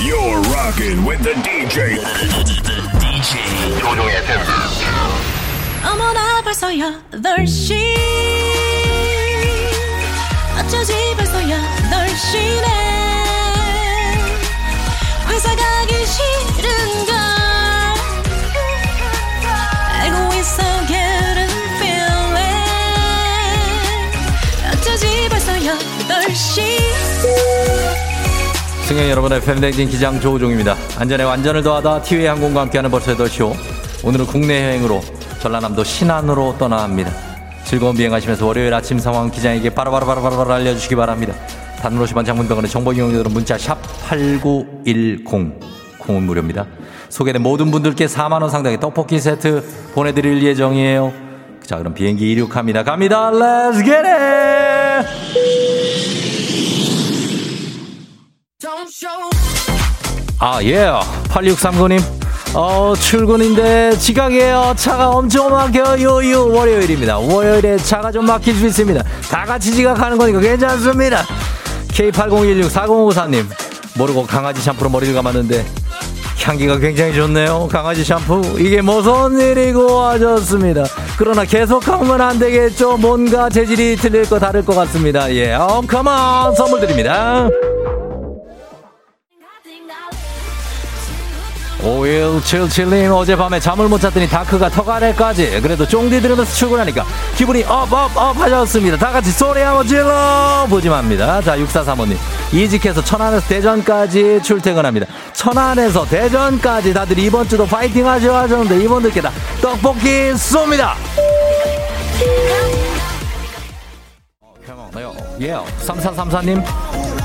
You're rocking with the DJ. DJ 조종의 FM. 어머나 벌써 8시 어쩌지 벌써 8시네 승객 여러분의 팬데믹 기장 조우종입니다. 안전에 완전을 더하다 티웨이 항공과 함께하는 벌써 8시오. 오늘은 국내 여행으로 전라남도 신안으로 떠나갑니다. 즐거운 비행하시면서 월요일 아침 상황 기장에게 바로바로바로바로 알려주시기 바랍니다. 단문 50원 장문병원의 정보 이용료들은 문자 샵 8910 콩은 무료입니다. 소개된 모든 분들께 4만원 상당의 떡볶이 세트 보내드릴 예정이에요. 자 그럼 비행기 이륙합니다. 갑니다. Let's get it! 아, 예. 8639님. 어, 출근인데 지각이에요. 차가 엄청 막혀요. 요 월요일입니다. 월요일에 차가 좀 막힐 수 있습니다. 다 같이 지각하는 거니까 괜찮습니다. K80164054님. 모르고 강아지 샴푸로 머리를 감았는데 향기가 굉장히 좋네요. 강아지 샴푸. 이게 무슨 일이고 하셨습니다. 그러나 계속 하면 안 되겠죠. 뭔가 재질이 틀릴 거 다를 것 같습니다. 예. 어, 컴온. 선물 드립니다. 5177님 어젯밤에 잠을 못 잤더니 다크가 턱 아래까지. 그래도 쫑디 들으면서 출근하니까 기분이 업업업 하셨습니다. 다같이 소리 한번 질러 보지맙니다. 자 6435님 이직해서 천안에서 대전까지 출퇴근합니다. 천안에서 대전까지 다들 이번 주도 파이팅 하셔 하셨는데 이분들께 다 떡볶이 쏩니다. 예, 3434님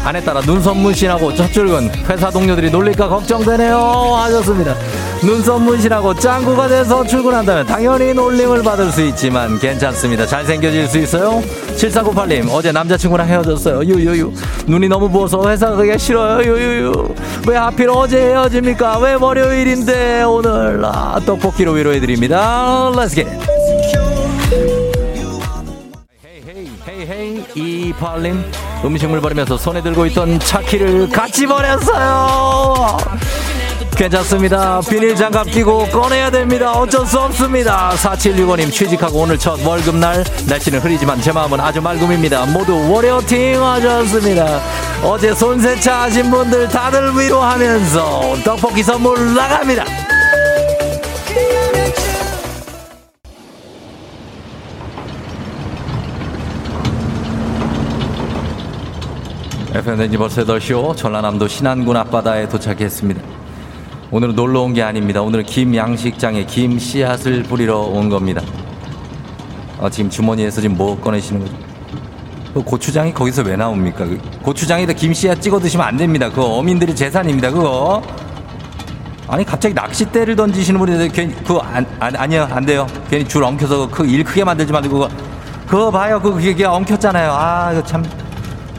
아내 따라 눈썹 문신하고 첫 출근. 회사 동료들이 놀릴까 걱정되네요. 하셨습니다. 눈썹 문신하고 짱구가 돼서 출근한다면 당연히 놀림을 받을 수 있지만 괜찮습니다. 잘생겨질 수 있어요? 7498님 어제 남자친구랑 헤어졌어요. 유유유. 눈이 너무 부어서 회사 가기가 싫어요. 유유유. 왜 하필 어제 헤어집니까? 왜 월요일인데 오늘? 아, 떡볶이로 위로해드립니다. Let's get it. 헤이 이팔님 음식물 버리면서 손에 들고 있던 차키를 같이 버렸어요. 괜찮습니다. 비닐 장갑 끼고 꺼내야 됩니다. 어쩔 수 없습니다. 4765님 취직하고 오늘 첫 월급날. 날씨는 흐리지만 제 마음은 아주 맑음입니다. 모두 월요팅 하셨습니다. 어제 손세차 하신 분들 다들 위로하면서 떡볶이 선물 나갑니다 FMden지 벌써 8시오 전라남도 신안군 앞바다에 도착했습니다. 오늘은 놀러 온 게 아닙니다. 오늘은 김 양식장에 김 씨앗을 뿌리러 온 겁니다. 어, 지금 주머니에서 지금 뭐 꺼내시는 거죠? 그 고추장이 거기서 왜 나옵니까? 그 고추장에다 김 씨앗 찍어 드시면 안 됩니다. 그거 어민들의 재산입니다. 그거. 아니 갑자기 낚싯대를 던지시는 분이 괜히 그거 안, 안 아니요 안 돼요. 괜히 줄 엉켜서 그 일 크게 만들지 말고 그거 그거 봐요. 그거 그게 엉켰잖아요. 아 이거 참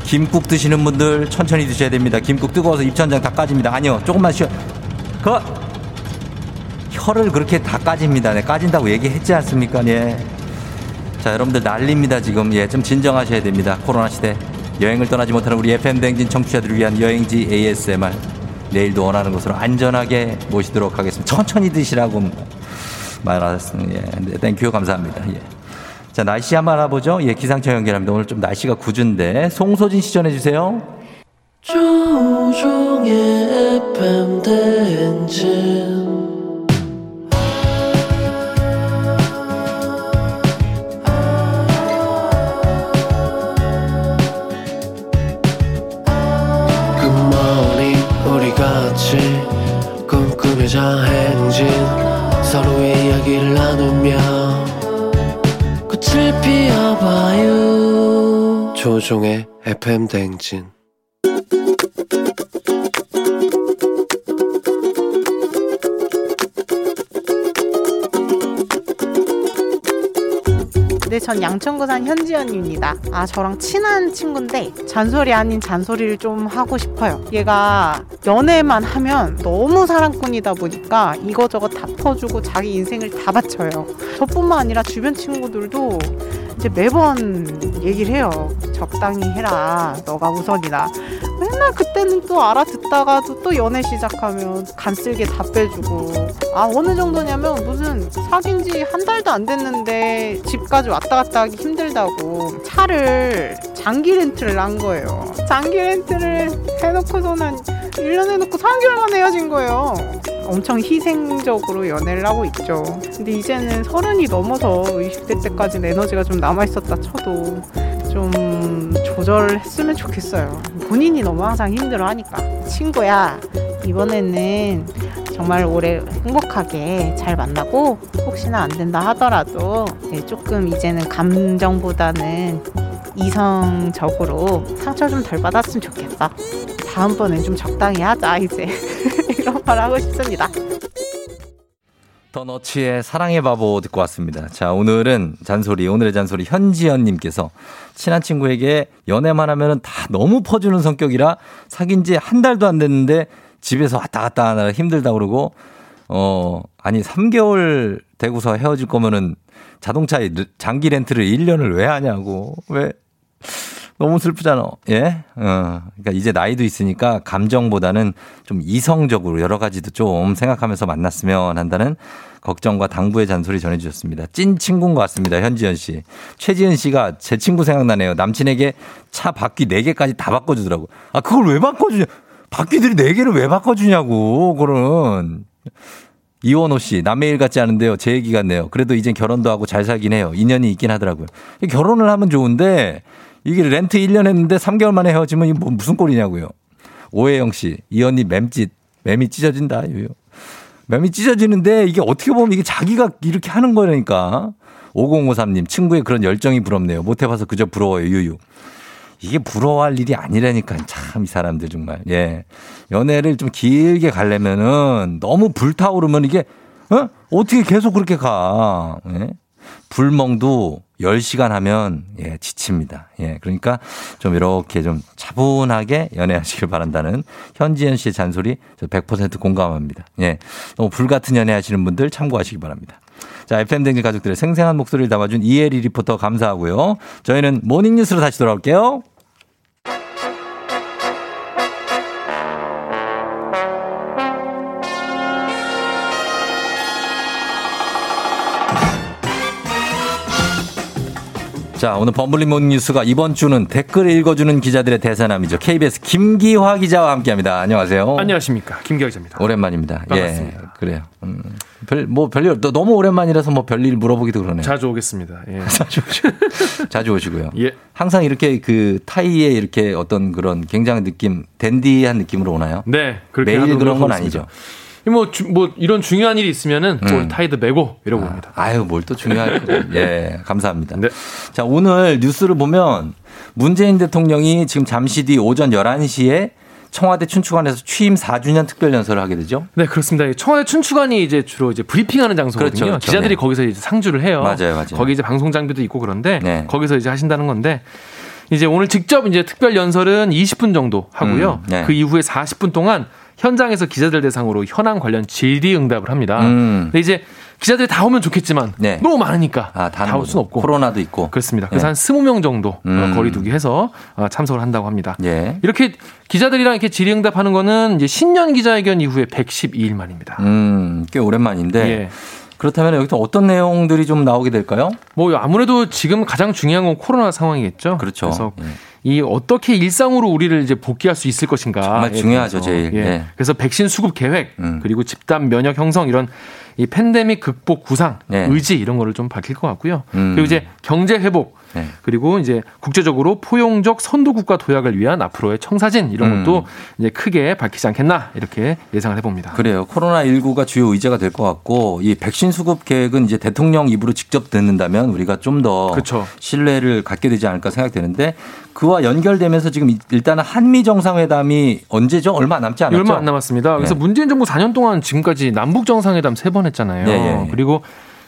김국 드시는 분들 천천히 드셔야 됩니다. 김국 뜨거워서 입천장 다 까집니다. 아니요, 조금만 쉬어. 그 혀를 그렇게 다 까집니다. 네, 까진다고 얘기했지 않습니까? 예. 자, 여러분들 난립니다 지금. 예, 좀 진정하셔야 됩니다. 코로나 시대 여행을 떠나지 못하는 우리 FM 댕진 청취자들을 위한 여행지 ASMR 내일도 원하는 곳으로 안전하게 모시도록 하겠습니다. 천천히 드시라고 말하셨습니다. 예, 네, thank you 감사합니다. 예. 자, 날씨 한번 알아보죠. 예, 기상청 연결합니다. 오늘 좀 날씨가 궂은데. 송소진 씨 전해 주세요. 조우종의 FM 대행진 조종의 FM 대행진 네, 전 양천구산 현지연입니다. 아, 저랑 친한 친구인데 잔소리 아닌 잔소리를 좀 하고 싶어요. 얘가 연애만 하면 너무 사랑꾼이다 보니까 이거저거 다 퍼주고 자기 인생을 다 바쳐요. 저뿐만 아니라 주변 친구들도 이제 매번 얘기를 해요. 적당히 해라. 너가 우선이다. 맨날 그때는 또 알아듣다가도 또 연애 시작하면 간쓸게 다 빼주고 아 어느 정도냐면 무슨 사귄 지 한 달도 안 됐는데 집까지 왔다 갔다 하기 힘들다고 차를 장기 렌트를 한 거예요 장기 렌트를 해놓고서는 1년 해놓고 3개월 만에 헤어진 거예요 엄청 희생적으로 연애를 하고 있죠 근데 이제는 서른이 넘어서 20대 때까지는 에너지가 좀 남아있었다 쳐도 좀 조절했으면 좋겠어요. 본인이 너무 항상 힘들어 하니까. 친구야, 이번에는 정말 올해 행복하게 잘 만나고 혹시나 안 된다 하더라도 네, 조금 이제는 감정보다는 이성적으로 상처 좀 덜 받았으면 좋겠어. 다음번엔 좀 적당히 하자, 이제. 하고 싶습니다. 더 너치의 사랑의 바보 듣고 왔습니다. 자, 오늘은 잔소리, 오늘의 잔소리 현지연님께서 친한 친구에게 연애만 하면은 다 너무 퍼주는 성격이라 사귄 지 한 달도 안 됐는데 집에서 왔다 갔다 하느라 힘들다 그러고, 어, 아니, 3개월 되고서 헤어질 거면은 자동차 장기 렌트를 1년을 왜 하냐고. 왜? 너무 슬프잖아. 예? 어. 그러니까 이제 나이도 있으니까 감정보다는 좀 이성적으로 여러 가지도 좀 생각하면서 만났으면 한다는 걱정과 당부의 잔소리 전해주셨습니다. 찐 친구인 것 같습니다. 현지연 씨. 최지은 씨가 제 친구 생각나네요. 남친에게 차 바퀴 4개까지 다 바꿔주더라고. 아, 그걸 왜 바꿔주냐. 바퀴들이 4개를 왜 바꿔주냐고. 그런. 이원호 씨, 남의 일 같지 않은데요. 제 얘기 같네요. 그래도 이젠 결혼도 하고 잘 살긴 해요. 인연이 있긴 하더라고요. 결혼을 하면 좋은데 이게 렌트 1년 했는데 3개월 만에 헤어지면 이게 뭐 무슨 꼴이냐고요. 오혜영 씨, 이 언니 맴짓, 맴이 찢어진다. 유요. 맴이 찢어지는데 이게 어떻게 보면 이게 자기가 이렇게 하는 거라니까. 5053님, 친구의 그런 열정이 부럽네요. 못 해봐서 그저 부러워요. 유유. 이게 부러워할 일이 아니라니까 참 이 사람들 정말. 예. 연애를 좀 길게 가려면은 너무 불타오르면 이게 어? 어떻게 계속 그렇게 가. 예? 불멍도 10시간 하면 예, 지칩니다. 예, 그러니까 좀 이렇게 좀 차분하게 연애하시길 바란다는 현지연 씨의 잔소리 저 100% 공감합니다. 예. 너무 불 같은 연애 하시는 분들 참고하시기 바랍니다. 자, FM 대행진 가족들의 생생한 목소리를 담아준 이혜리 리포터 감사하고요. 저희는 모닝 뉴스로 다시 돌아올게요. 자, 오늘 범블리 모닝 뉴스가 이번 주는 댓글 읽어주는 기자들의 대사남이죠. KBS 김기화 기자와 함께 합니다. 안녕하세요. 안녕하십니까. 김기화 기자입니다. 오랜만입니다. 반갑습니다. 예, 그래요. 음, 별, 뭐, 별일, 너- 너무 오랜만이라서 뭐 별일 물어보기도 그러네요. 자주 오겠습니다. 예. 자주 오시고. 자주 오시고요. 예. 항상 이렇게 그 타이에 이렇게 어떤 그런 굉장한 느낌, 댄디한 느낌으로 오나요? 네. 매일 그런 건 하겠습니다. 아니죠. 뭐, 주- 뭐 이런 중요한 일이 있으면은 음. 오늘 타이도 메고 이러고 옵니다. 아유, 뭘 또 중요할 거. 예, 감사합니다. 네. 자, 오늘 뉴스를 보면 문재인 대통령이 지금 잠시 뒤 오전 11시에 청와대 춘추관에서 취임 4주년 특별 연설을 하게 되죠. 네, 그렇습니다. 이 청와대 춘추관이 이제 주로 이제 브리핑하는 장소거든요. 그렇죠, 그렇죠. 기자들이 네. 거기서 이제 상주를 해요. 맞아요, 맞아요. 거기 이제 방송 장비도 있고 그런데 네. 거기서 이제 하신다는 건데 이제 오늘 직접 이제 특별 연설은 20분 정도 하고요. 음, 네. 그 이후에 40분 동안 현장에서 기자들 대상으로 현안 관련 질의응답을 합니다. 음. 근데 이제 기자들이 다 오면 좋겠지만 네. 너무 많으니까 아, 다올 수는 없고 코로나도 있고. 그렇습니다. 그래서 네. 한 20명 정도 음. 어, 거리두기 해서 어, 참석을 한다고 합니다. 예. 이렇게 기자들이랑 이렇게 질의응답하는 거는 이제 신년 기자회견 이후에 112일 만입니다. 음, 꽤 오랜만인데. 예. 그렇다면 여기서 어떤 내용들이 좀 나오게 될까요? 뭐 아무래도 지금 가장 중요한 건 코로나 상황이겠죠. 그렇죠. 그래서 예. 이 어떻게 일상으로 우리를 이제 복귀할 수 있을 것인가. 정말 중요하죠, 제일. 예. 예. 그래서 백신 수급 계획 음. 그리고 집단 면역 형성 이런 이 팬데믹 극복 구상 네. 의지 이런 거를 좀 밝힐 것 같고요. 음. 그리고 이제 경제 회복 네. 그리고 이제 국제적으로 포용적 선도 국가 도약을 위한 앞으로의 청사진 이런 음. 것도 이제 크게 밝히지 않겠나 이렇게 예상을 해봅니다. 그래요. 코로나 19가 주요 의제가 될 것 같고 이 백신 수급 계획은 이제 대통령 입으로 직접 듣는다면 우리가 좀더 그렇죠. 신뢰를 갖게 되지 않을까 생각되는데 그와 연결되면서 지금 일단은 한미 정상회담이 언제죠? 얼마 남지 않았죠? 얼마 안 남았습니다. 그래서 네. 문재인 정부 4년 동안 지금까지 남북 정상회담 세 번 했잖아요. 예, 예, 예. 그리고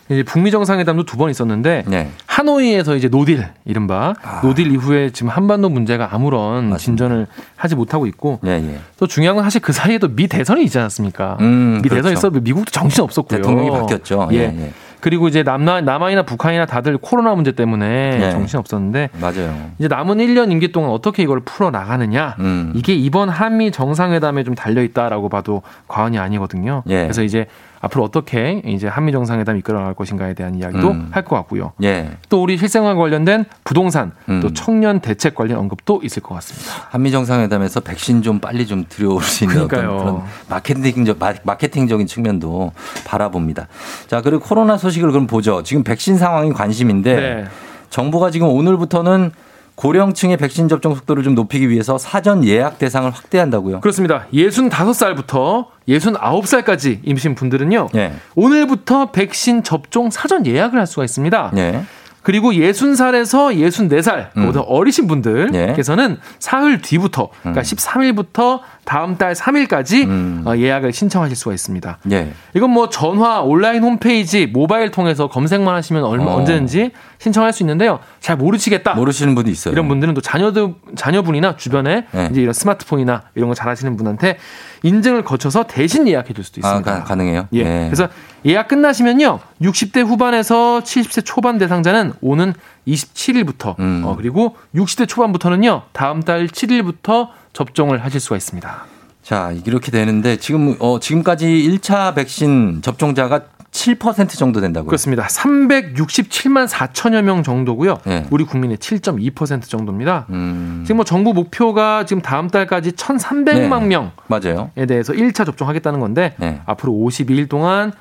이제 북미 정상회담도 두 번 있었는데 네. 하노이에서 이제 no deal 이른바 아. no deal 이후에 지금 한반도 문제가 아무런 진전을 하지 못하고 있고 예, 예. 또 중요한 건 사실 그 사이에도 미 대선이 있지 않았습니까? 음, 미 그렇죠. 있어 미국도 정신 없었고요. 대통령이 바뀌었죠. 예. 예, 예. 그리고 이제 남나 남한이나 북한이나 다들 코로나 문제 때문에 예. 정신 없었는데 맞아요. 이제 남은 1년 임기 동안 어떻게 이걸 풀어 나가느냐 음. 이게 이번 한미 정상회담에 좀 달려 있다라고 봐도 과언이 아니거든요. 예. 그래서 이제 앞으로 어떻게 이제 한미 정상회담 이끌어 나갈 것인가에 대한 이야기도 음. 할것 같고요. 예. 또 우리 실생활 관련된 부동산 음. 또 청년 대책 관련 언급도 있을 것 같습니다. 한미 정상회담에서 백신 좀 빨리 좀 들여올 수 있는. 그런 마케팅적 마- 마케팅적인 측면도 바라봅니다. 자 그리고 코로나 소식을 그럼 보죠. 지금 백신 상황이 관심인데 네. 정부가 지금 오늘부터는 고령층의 백신 접종 속도를 좀 높이기 위해서 사전 예약 대상을 확대한다고요. 그렇습니다. 65살부터 69살까지 임신 분들은요. 예. 오늘부터 백신 접종 사전 예약을 할 수가 있습니다. 예. 그리고 60살에서 64살, 음. 어리신 분들께서는 사흘 뒤부터, 그러니까 음. 13일부터 다음 달 3일까지 음. 어, 예약을 신청하실 수가 있습니다. 예. 이건 뭐 전화, 온라인 홈페이지, 모바일 통해서 검색만 하시면 얼마 어. 언제든지 신청할 수 있는데요. 잘 모르시겠다. 모르시는 분도 있어요. 이런 분들은 또 자녀들 자녀분이나 주변에 네. 이제 이런 스마트폰이나 이런 거 잘하시는 분한테 인증을 거쳐서 대신 예약해 줄 수도 아, 있습니다. 가, 가능해요. 예. 예. 그래서 예약 끝나시면요. 60대 후반에서 70세 초반 대상자는 오는 27일부터 음. 어, 그리고 60대 초반부터는요. 다음 달 7일부터 접종을 하실 수가 있습니다. 자, 이렇게 되는데 지금 어 지금까지 1차 백신 접종자가 7% 정도 된다고요. 그렇습니다. 367만 4천여 명 정도고요. 예. 우리 국민의 7.2% 정도입니다. 음. 지금 뭐 정부 목표가 지금 다음 달까지 1,300만 네. 명 맞아요. 에 대해서 1차 접종하겠다는 건데 네. 앞으로 52일 동안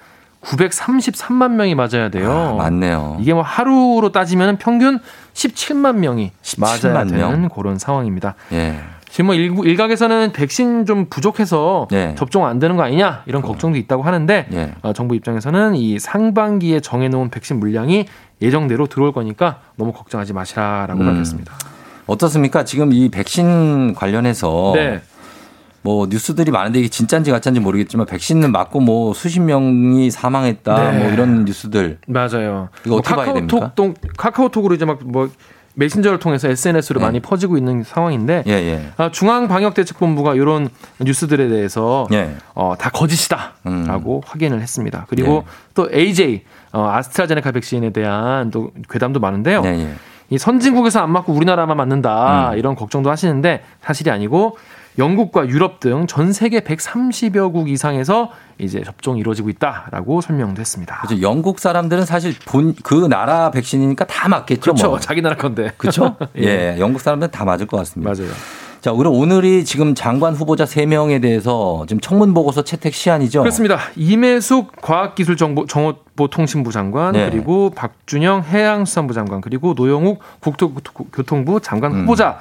933만 명이 맞아야 돼요. 아, 맞네요. 이게 뭐 하루로 따지면 평균 17만 명이 17만 맞아야 되는 명. 그런 상황입니다. 예. 지금 뭐 일부, 일각에서는 백신 좀 부족해서 네. 접종 안 되는 거 아니냐 이런 걱정도 있다고 하는데 예. 어, 정부 입장에서는 이 상반기에 정해놓은 백신 물량이 예정대로 들어올 거니까 너무 걱정하지 마시라라고 음. 밝혔습니다. 어떻습니까? 지금 이 백신 관련해서 네. 뭐 뉴스들이 많은데 이게 진짜인지 가짜인지 모르겠지만 백신을 맞고 뭐 수십 명이 사망했다 네. 뭐 이런 뉴스들 맞아요. 이거 어떻게 봐야 됩니까? 카카오톡 동, 카카오톡으로 이제 막 뭐 메신저를 통해서 SNS로 네. 많이 퍼지고 있는 상황인데 예, 예. 아, 중앙방역대책본부가 이런 뉴스들에 대해서 예. 어, 다 거짓이다라고 음. 확인을 했습니다. 그리고 예. 또 AJ 어, 아스트라제네카 백신에 대한 또 괴담도 많은데요. 예, 예. 이 선진국에서 안 맞고 우리나라만 맞는다 음. 이런 걱정도 하시는데 사실이 아니고 영국과 유럽 등 전 세계 130여 국 이상에서 이제 접종이 이루어지고 있다라고 설명도 했습니다. 그렇죠. 영국 사람들은 사실 본 그 나라 백신이니까 다 맞겠죠. 그렇죠. 뭐. 자기 나라 건데. 그렇죠? 예. 예. 영국 사람들은 다 맞을 것 같습니다. 맞아요. 자, 그럼 오늘이 지금 장관 후보자 3명에 대해서 지금 청문 보고서 채택 시한이죠? 그렇습니다. 이매숙 과학기술정보통신부 장관 네. 그리고 박준영 해양수산부 장관 그리고 노영욱 국토교통부 장관 음. 후보자에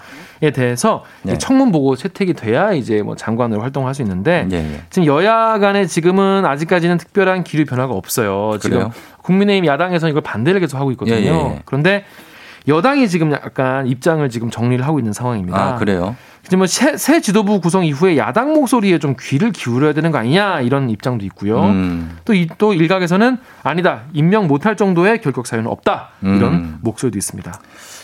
대해서 네. 청문 보고 채택이 돼야 이제 뭐 장관으로 활동할 수 있는데 예, 예. 지금 여야 간에 지금은 아직까지는 특별한 기류 변화가 없어요. 지금 그래요? 국민의힘 야당에서는 이걸 반대를 계속 하고 있거든요. 예, 예, 예. 그런데 여당이 지금 약간 입장을 지금 정리를 하고 있는 상황입니다. 아, 그래요? 지금 뭐 새, 새 지도부 구성 이후에 야당 목소리에 좀 귀를 기울여야 되는 거 아니냐 이런 입장도 있고요. 음. 또, 이, 또 일각에서는 아니다 임명 못할 정도의 결격 사유는 없다 이런 음. 목소리도 있습니다.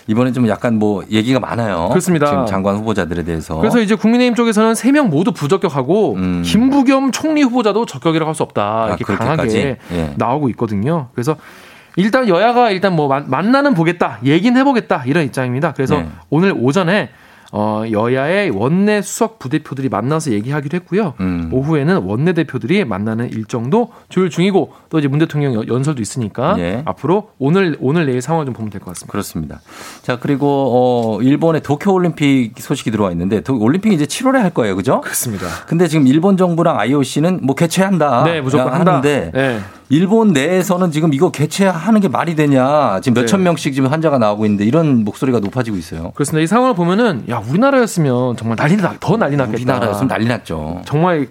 이번에 좀 약간 뭐 얘기가 많아요. 그렇습니다. 지금 장관 후보자들에 대해서. 그래서 이제 국민의힘 쪽에서는 세 명 모두 부적격하고 음. 김부겸 총리 후보자도 적격이라고 할 수 없다 이렇게 그렇게까지? 강하게 예. 나오고 있거든요. 그래서 일단 여야가 일단 뭐 만- 만나는 보겠다 얘기는 해보겠다 이런 입장입니다. 그래서 네. 오늘 오전에 어, 여야의 원내 수석 부대표들이 만나서 얘기하기로 했고요. 음. 오후에는 원내 대표들이 만나는 일정도 조율 중이고 또 이제 문 대통령 연- 연설도 있으니까 예. 앞으로 오늘 오늘 내일 상황을 좀 보면 될 것 같습니다. 그렇습니다. 자, 그리고 어 일본의 도쿄 올림픽 소식이 들어와 있는데 도- 올림픽 이제 7월에 할 거예요. 그죠? 그렇습니다. 근데 지금 일본 정부랑 IOC는 뭐 개최한다. 네, 무조건 한다. 하는데 네. 일본 내에서는 지금 이거 개최하는 게 말이 되냐. 지금 네. 몇천 명씩 지금 환자가 나오고 있는데 이런 목소리가 높아지고 있어요. 그렇습니다. 이 상황을 보면은 야 우리나라였으면 정말 난리 나, 더 난리 났겠다. 우리나라였으면 난리 났죠. 정말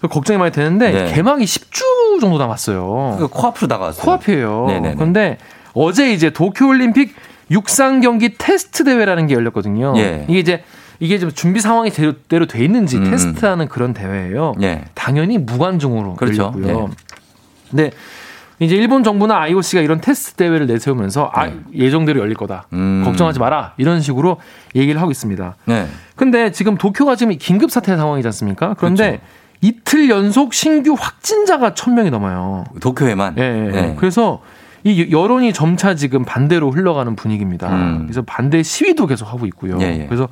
그 걱정이 많이 되는데 네. 개막이 10주 정도 남았어요. 그 코앞으로 다가왔어요. 코앞이에요. 네네네. 그런데 어제 이제 도쿄올림픽 육상 경기 테스트 대회라는 게 열렸거든요. 예. 이게 이제 이게 좀 준비 상황이 제대로 돼 있는지 음. 테스트하는 그런 대회예요. 예. 당연히 무관중으로 그렇죠. 열렸고요. 근데 이제 일본 정부나 IOC가 이런 테스트 대회를 내세우면서 아, 예정대로 열릴 거다. 네. 음. 걱정하지 마라. 이런 식으로 얘기를 하고 있습니다. 네. 근데 지금 도쿄가 지금 긴급 사태 상황이지 않습니까? 그런데 그렇죠. 이틀 연속 신규 확진자가 1000명이 넘어요. 도쿄에만. 예, 예. 네. 그래서 이 여론이 점차 지금 반대로 흘러가는 분위기입니다. 음. 그래서 반대 시위도 계속 하고 있고요. 예, 예. 그래서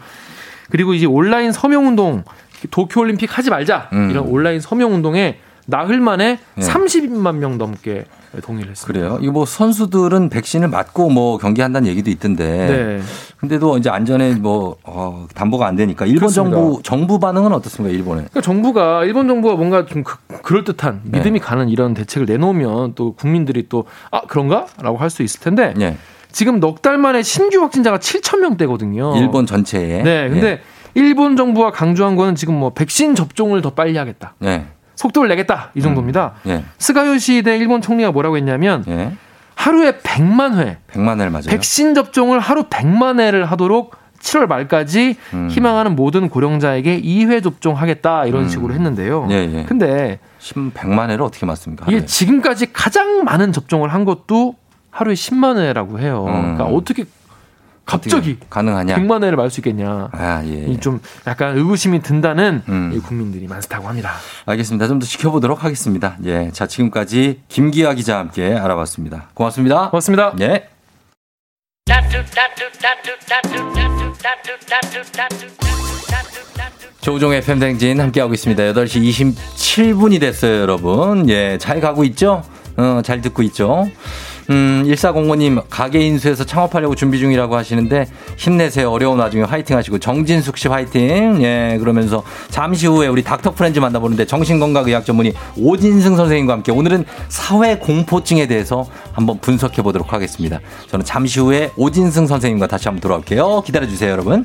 그리고 이제 온라인 서명 운동 도쿄 올림픽 하지 말자 음. 이런 온라인 서명 운동에 나흘 만에 예. 30만 명 넘게 동의를 했습니다. 그래요. 이거 뭐 선수들은 백신을 맞고 뭐 경기한다는 얘기도 있던데. 네. 근데도 이제 안전에 뭐 어, 담보가 안 되니까 일본 그렇습니다. 정부 정부 반응은 어떻습니까? 일본에? 그러니까 정부가 일본 정부가 뭔가 좀 그, 럴 듯한 네. 믿음이 가는 이런 대책을 내놓으면 또 국민들이 또 아 그런가라고 할 수 있을 텐데 예. 지금 넉 달 만에 신규 확진자가 7천 명대거든요. 일본 전체에. 네, 근데 예. 일본 정부가 강조한 거는 지금 뭐 백신 접종을 더 빨리 하겠다. 예. 속도를 내겠다. 이 정도입니다. 예. 스가요시 대 일본 총리가 뭐라고 했냐면 예. 하루에 100만 회 100만 회를 맞아요. 백신 접종을 하루 100만 회를 하도록 7월 말까지 음. 희망하는 모든 고령자에게 2회 접종하겠다 이런 식으로 했는데요. 예, 예. 근데 100만 회를 어떻게 맞습니까? 이게? 지금까지 가장 많은 접종을 한 것도 하루에 10만 회라고 해요. 음. 그러니까 어떻게 갑자기 가능하냐? 100만 회를 맞을 수 있겠냐. 아, 예. 이좀 약간 의구심이 든다는 음. 이 국민들이 많다고 합니다. 알겠습니다. 좀 더 지켜보도록 하겠습니다. 예. 자, 지금까지 김기아 기자와 함께 알아봤습니다. 고맙습니다. 고맙습니다. 예. 조우종의 팬댕진 함께하고 있습니다. 8시 27분이 됐어요, 여러분. 예, 잘 가고 있죠? 어, 잘 듣고 있죠? 음, 1405님, 가게 인수해서 창업하려고 준비 중이라고 하시는데, 힘내세요. 어려운 와중에 화이팅 하시고, 정진숙 씨 화이팅. 예, 그러면서 잠시 후에 우리 닥터 프렌즈 만나보는데, 정신건강의학 전문의 오진승 선생님과 함께 오늘은 사회 공포증에 대해서 한번 분석해 보도록 하겠습니다. 저는 잠시 후에 오진승 선생님과 다시 한번 돌아올게요. 기다려주세요, 여러분.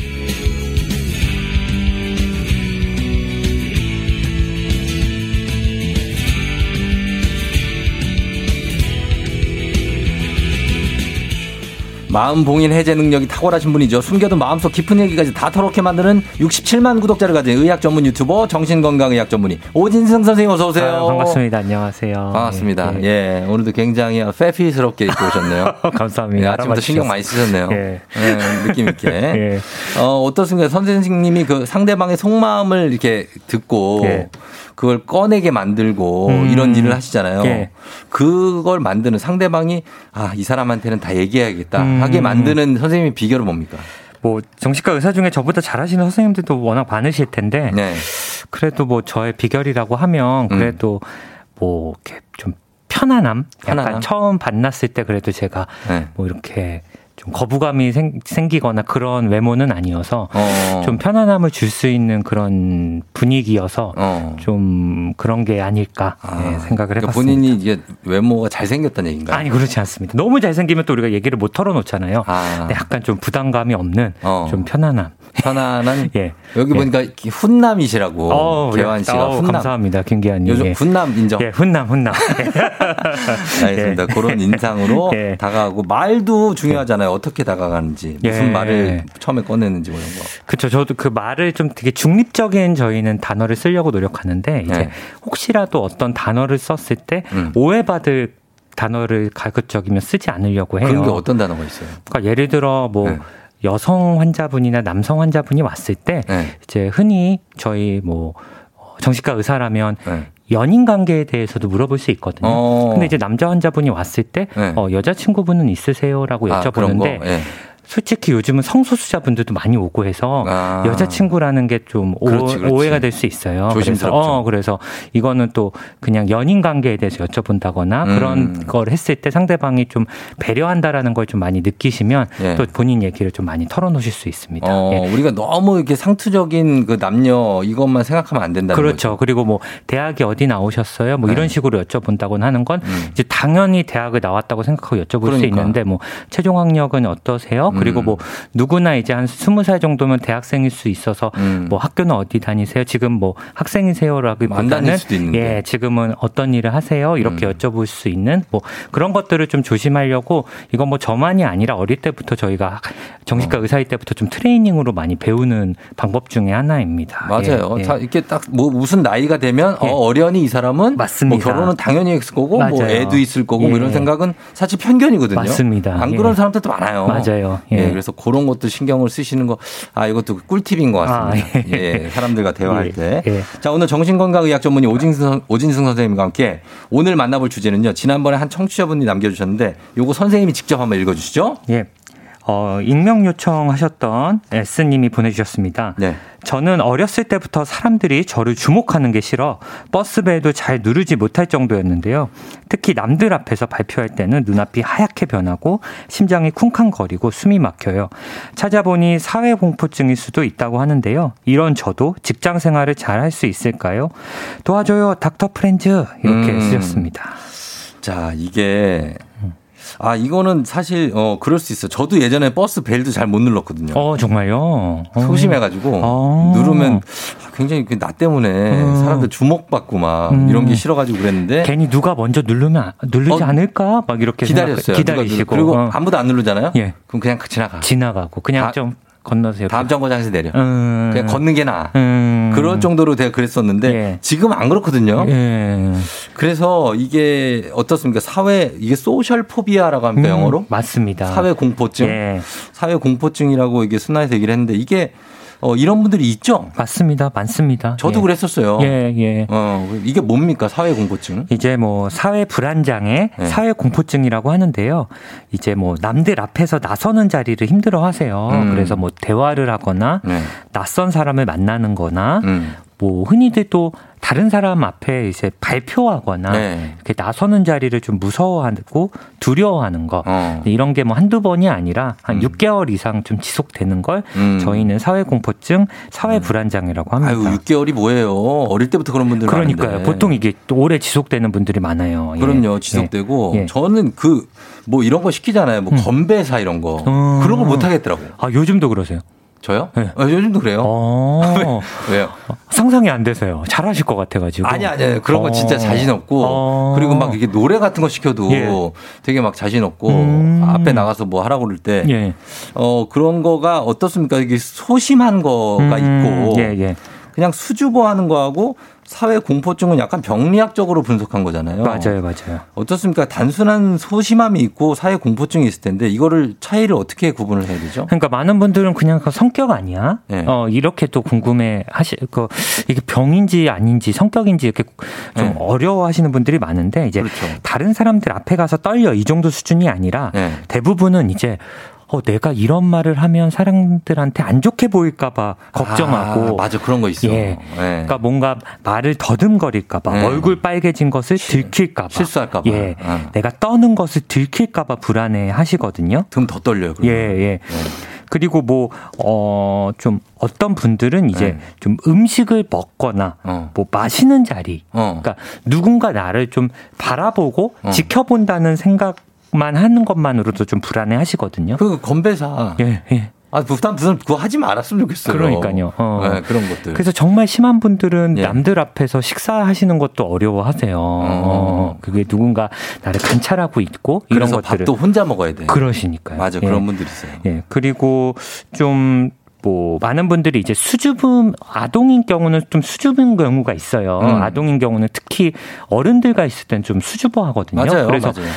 마음 봉인 해제 능력이 탁월하신 분이죠. 숨겨둔 마음속 깊은 얘기까지 다 털어놓게 만드는 67만 구독자를 가진 의학 전문 유튜버 정신건강의학 전문의 오진승 선생님 어서 오세요. 아, 반갑습니다. 안녕하세요. 반갑습니다. 예, 예, 오늘도 굉장히 페피스럽게 입고 오셨네요. 감사합니다. 예, 아침부터 신경 많이 쓰셨네요. 예. 예, 느낌 있게. 예. 어, 어떻습니까? 선생님이 그 상대방의 속마음을 이렇게 듣고 예. 그걸 꺼내게 만들고 음. 이런 일을 하시잖아요. 예. 그걸 만드는 상대방이 아, 이 사람한테는 다 얘기해야겠다 음. 하게 만드는 선생님의 비결은 뭡니까? 뭐 정신과 의사 중에 저보다 잘하시는 선생님들도 워낙 많으실 텐데 네. 그래도 뭐 저의 비결이라고 하면 그래도 뭐 이렇게 좀 편안함, 편안함? 약간 처음 만났을 때 그래도 제가 네. 뭐 이렇게 좀 거부감이 생, 생기거나 그런 외모는 아니어서 어. 좀 편안함을 줄 수 있는 그런 분위기여서 어. 좀 그런 게 아닐까 네, 생각을 그러니까 해봤습니다. 본인이 이게 외모가 잘생겼다는 얘기인가요? 아니 그렇지 않습니다. 너무 잘생기면 또 우리가 얘기를 못 털어놓잖아요. 아. 약간 좀 부담감이 없는 어. 좀 편안함. 편안한 예. 여기 예. 보니까 훈남이시라고 개환 예. 씨가 어우, 훈남. 감사합니다, 김기환 님. 요즘 예. 훈남 인정. 예, 훈남, 훈남. 알겠습니다. 그런 인상으로 예. 다가가고 말도 중요하잖아요. 어떻게 다가가는지 무슨 예. 말을 처음에 꺼내는지 뭐 이런 거. 그렇죠. 저도 그 말을 좀 되게 중립적인 저희는 단어를 쓰려고 노력하는데 이제 네. 혹시라도 어떤 단어를 썼을 때 음. 오해받을 단어를 가급적이면 쓰지 않으려고 해요. 그런 게 어떤 단어가 있어요? 그러니까 예를 들어 뭐 네. 여성 환자분이나 남성 환자분이 왔을 때 네. 이제 흔히 저희 뭐 어, 정신과 의사라면 네. 연인 관계에 대해서도 물어볼 수 있거든요. 어. 근데 이제 남자 환자분이 왔을 때 네. 어, 여자친구분은 있으세요라고 아? 여쭤보는데 예. 솔직히 요즘은 성소수자분들도 많이 오고 해서 아. 여자친구라는 게 좀. 오해가 될 수 있어요. 조심스럽죠. 그래서, 어, 그래서 이거는 또 그냥 연인 관계에 대해서 여쭤본다거나 음. 그런 걸 했을 때 상대방이 좀 배려한다라는 걸 좀 많이 느끼시면 예. 또 본인 얘기를 좀 많이 털어놓으실 수 있습니다. 어, 예. 우리가 너무 이렇게 상투적인 그 남녀 이것만 생각하면 안 된다는 그렇죠. 그리고 뭐 대학이 어디 나오셨어요? 뭐 네. 이런 식으로 여쭤본다고는 하는 건 이제 당연히 대학을 나왔다고 생각하고 여쭤볼 수 음. 그러니까. 있는데 뭐 최종 학력은 어떠세요? 그리고 음. 뭐 누구나 이제 한 스무 살 정도면 대학생일 수 있어서 음. 뭐 학교는 어디 다니세요? 지금 뭐 학생이세요라기보다는. 음. 예, 지금은 어떤 일을 하세요? 이렇게 여쭤볼 수 있는 뭐 그런 것들을 좀 조심하려고 이건 뭐 저만이 아니라 어릴 때부터 저희가 정신과 어. 의사일 때부터 좀 트레이닝으로 많이 배우는 방법 중에 하나입니다. 맞아요. 예, 예. 자, 이렇게 딱 뭐 무슨 나이가 되면 어, 어련히 이 사람은 맞습니다. 뭐 결혼은 당연히 했을 거고 뭐 맞아요. 애도 있을 거고 뭐 예. 이런 생각은 사실 편견이거든요. 맞습니다. 안 예. 그런 사람들도 많아요. 맞아요. 예. 예. 그래서 그런 것도 신경을 쓰시는 거 아 이것도 꿀팁인 것 같습니다. 아, 예. 예. 사람들과 대화할 예. 때. 예. 자 오늘 정신건강의학 전문의 오진승, 선- 오진승 선생님과 함께 오늘 만나볼 주제는요. 지난번에 한 청취자분이 남겨주셨는데 요거 선생님이 직접 한번 읽어주시죠. 예. 어, 익명 요청하셨던 S님이 보내주셨습니다. 네. 저는 어렸을 때부터 사람들이 저를 주목하는 게 싫어 버스배에도 잘 누르지 못할 정도였는데요. 특히 남들 앞에서 발표할 때는 눈앞이 하얗게 변하고 심장이 쿵쾅거리고 숨이 막혀요. 찾아보니 사회공포증일 수도 있다고 하는데요. 이런 저도 직장 생활을 잘 할 수 있을까요? 도와줘요, 닥터 프렌즈. 이렇게 음. 쓰셨습니다. 자, 이게 아, 이거는 사실 어 그럴 수 있어요. 저도 예전에 버스 벨도 잘 못 눌렀거든요. 어, 정말요? 어. 소심해 가지고 어. 누르면 굉장히 그나 때문에 어. 사람들 주목받고 막 음. 이런 게 싫어 가지고 그랬는데 괜히 누가 먼저 누르면 안- 누르지 어, 않을까? 막 이렇게 기다렸어요. 기다리시고 그리고 어. 아무도 안 누르잖아요. 예. 그럼 그냥 지나가. 지나가고 그냥 다- 좀 건너세요. 다음 정거장에서 내려. 음. 그냥 걷는 게 나아. 음. 그럴 정도로 내가 그랬었는데 예. 지금 안 그렇거든요. 예. 그래서 이게 어떻습니까? 사회 이게 소셜 포비아라고 합니까 음, 영어로? 맞습니다. 사회 공포증. 예. 사회 공포증이라고 이게 순화해서 얘기를 했는데 이게 어, 이런 분들이 있죠. 맞습니다. 많습니다. 저도 예. 그랬었어요. 예, 예. 어, 이게 뭡니까? 사회 공포증. 이제 뭐 사회 불안장애, 네. 사회 공포증이라고 하는데요. 이제 뭐 남들 앞에서 나서는 자리를 힘들어 하세요. 음. 그래서 뭐 대화를 하거나 네. 낯선 사람을 만나는 거나 음. 뭐 흔히들 또 다른 사람 앞에 이제 발표하거나 네. 이렇게 나서는 자리를 좀 무서워하고 두려워하는 거 어. 이런 게 뭐 한두 번이 아니라 한 6개월 이상 좀 지속되는 걸 음. 저희는 사회 공포증, 사회 불안장애라고 합니다. 아유, 6개월이 뭐예요? 어릴 때부터 그런 분들 그러니까요. 많은데. 보통 이게 또 오래 지속되는 분들이 많아요. 예. 그럼요. 지속되고 예. 예. 저는 그 뭐 이런 거 시키잖아요. 뭐 건배사 이런 거. 어. 그런 거못 하겠더라고요. 아 요즘도 그러세요? 저요? 네. 어, 요즘도 그래요. 어. 왜요? 상상이 안 되세요. 잘하실 것 같아가지고. 아니 아니 그런 거 어. 진짜 자신 없고 어. 그리고 막 이게 노래 같은 거 시켜도 예. 되게 막 자신 없고 음. 앞에 나가서 뭐 하라고 그럴 때 예. 어, 그런 거가 어떻습니까? 이게 소심한 거가 음, 있고 예, 예. 그냥 수줍어 하는 거하고 사회 공포증은 약간 병리학적으로 분석한 거잖아요. 맞아요, 맞아요. 어떻습니까? 단순한 소심함이 있고 사회 공포증이 있을 텐데 이거를 차이를 어떻게 구분을 해야 되죠? 그러니까 많은 분들은 그냥 그 성격 아니야? 네. 어, 이렇게 또 궁금해 하시, 그, 이게 병인지 아닌지 성격인지 이렇게 좀 네. 어려워 하시는 분들이 많은데 이제 그렇죠. 다른 사람들 앞에 가서 떨려 이 정도 수준이 아니라 네. 대부분은 이제 어, 내가 이런 말을 하면 사람들한테 안 좋게 보일까봐 걱정하고. 아, 맞아 그런 거 있어. 예. 네. 그러니까 뭔가 말을 더듬거릴까봐 네. 얼굴 빨개진 것을 들킬까봐 실수할까봐. 예, 아. 내가 떠는 것을 들킬까봐 불안해 하시거든요. 등 더 떨려요. 예, 그러면. 예. 그리고 뭐, 어, 좀 어떤 분들은 이제 네. 좀 음식을 먹거나 어. 뭐 마시는 자리. 어. 그러니까 누군가 나를 좀 바라보고 어. 지켜본다는 생각 만 하는 것만으로도 좀 불안해 하시거든요. 그 건배사. 예, 예. 아, 부담 부담 그거 하지 말았으면 좋겠어요. 그러니까요. 어. 네, 그런 것들. 그래서 정말 심한 분들은 예. 남들 앞에서 식사하시는 것도 어려워하세요. 어, 그게 누군가 나를 관찰하고 있고 이런 그래서 것들을 밥도 혼자 먹어야 돼. 그러시니까요. 맞아 예. 그런 분들 있어요. 예. 그리고 좀뭐 많은 분들이 이제 수줍음 아동인 경우는 좀 수줍은 경우가 있어요. 음. 아동인 경우는 특히 어른들과 있을 땐 좀 수줍어 하거든요. 맞아요. 그래서 맞아요.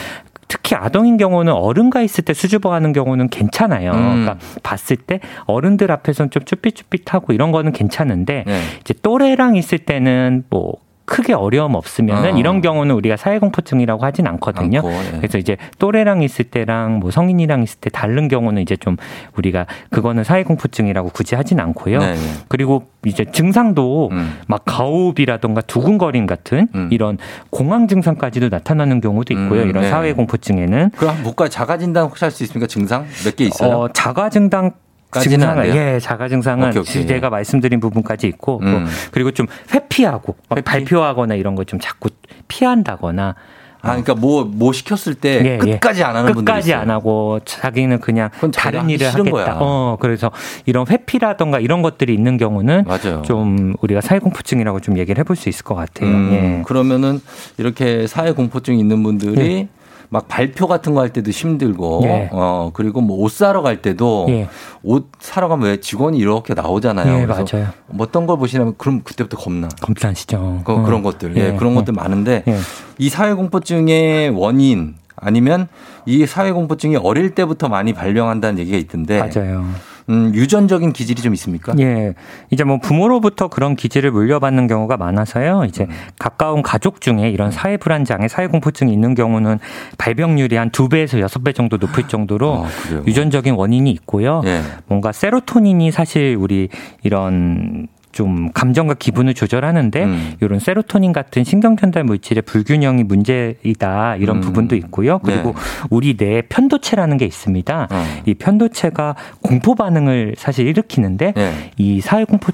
특히 아동인 경우는 어른과 있을 때 수줍어하는 경우는 괜찮아요. 음. 그러니까 봤을 때 어른들 앞에서는 좀 쭈삣쭈삣하고 이런 거는 괜찮은데 네. 이제 또래랑 있을 때는 뭐 크게 어려움 없으면은 어. 이런 경우는 우리가 사회 공포증이라고 하진 않거든요. 않고, 예. 그래서 이제 또래랑 있을 때랑 뭐 성인이랑 있을 때 다른 경우는 이제 좀 우리가 그거는 사회 공포증이라고 굳이 하진 않고요. 네, 네. 그리고 이제 증상도 음. 막 가오비라던가 두근거림 같은 이런 공황 증상까지도 나타나는 경우도 있고요. 음, 이런 네. 사회 공포증에는 그럼 뭐까 자가 진단 혹시 할 수 있습니까? 증상 몇 개 있어요? 어, 자가 안 증상은? 예, 자가 증상은 오케이, 오케이. 제가 말씀드린 부분까지 있고 또 음. 그리고 좀 회피하고 막 발표하거나 이런 거 좀 자꾸 피한다거나 아, 그러니까 뭐, 뭐 시켰을 때 예, 예. 끝까지 안 하는 분들 끝까지 안 하고 자기는 그냥 다른 일을 하겠다. 거야. 어, 그래서 이런 회피라던가 이런 것들이 있는 경우는 맞아요. 좀 우리가 사회 공포증이라고 좀 얘기를 해볼 수 있을 것 같아요. 음, 예. 그러면은 이렇게 사회 공포증 있는 분들이 예. 막 발표 같은 거 할 때도 힘들고 예. 어 그리고 뭐 옷 사러 갈 때도 예. 옷 사러 가면 왜 직원이 이렇게 나오잖아요. 예, 그래서 맞아요. 뭐 어떤 걸 보시냐면 그럼 그때부터 겁나. 검사하시죠. 그, 어. 런 것들. 예, 예, 그런 예. 것들 많은데 예. 이 사회 공포증의 원인 아니면 이 사회 공포증이 어릴 때부터 많이 발병한다는 얘기가 있던데 맞아요. 음, 유전적인 기질이 좀 있습니까? 예. 이제 뭐 부모로부터 그런 기질을 물려받는 경우가 많아서요. 이제 가까운 가족 중에 이런 사회 불안 장애, 사회 공포증이 있는 경우는 발병률이 한 두 배에서 여섯 배 정도 높을 정도로 그래요? 유전적인 원인이 있고요. 예. 뭔가 세로토닌이 사실 우리 이런 좀 감정과 기분을 조절하는데 음. 이런 세로토닌 같은 신경 전달 물질의 불균형이 문제이다 이런 음. 부분도 있고요. 그리고 네. 우리 뇌에 편도체라는 게 있습니다. 어. 이 편도체가 공포 반응을 사실 일으키는데 네. 이 사회 공포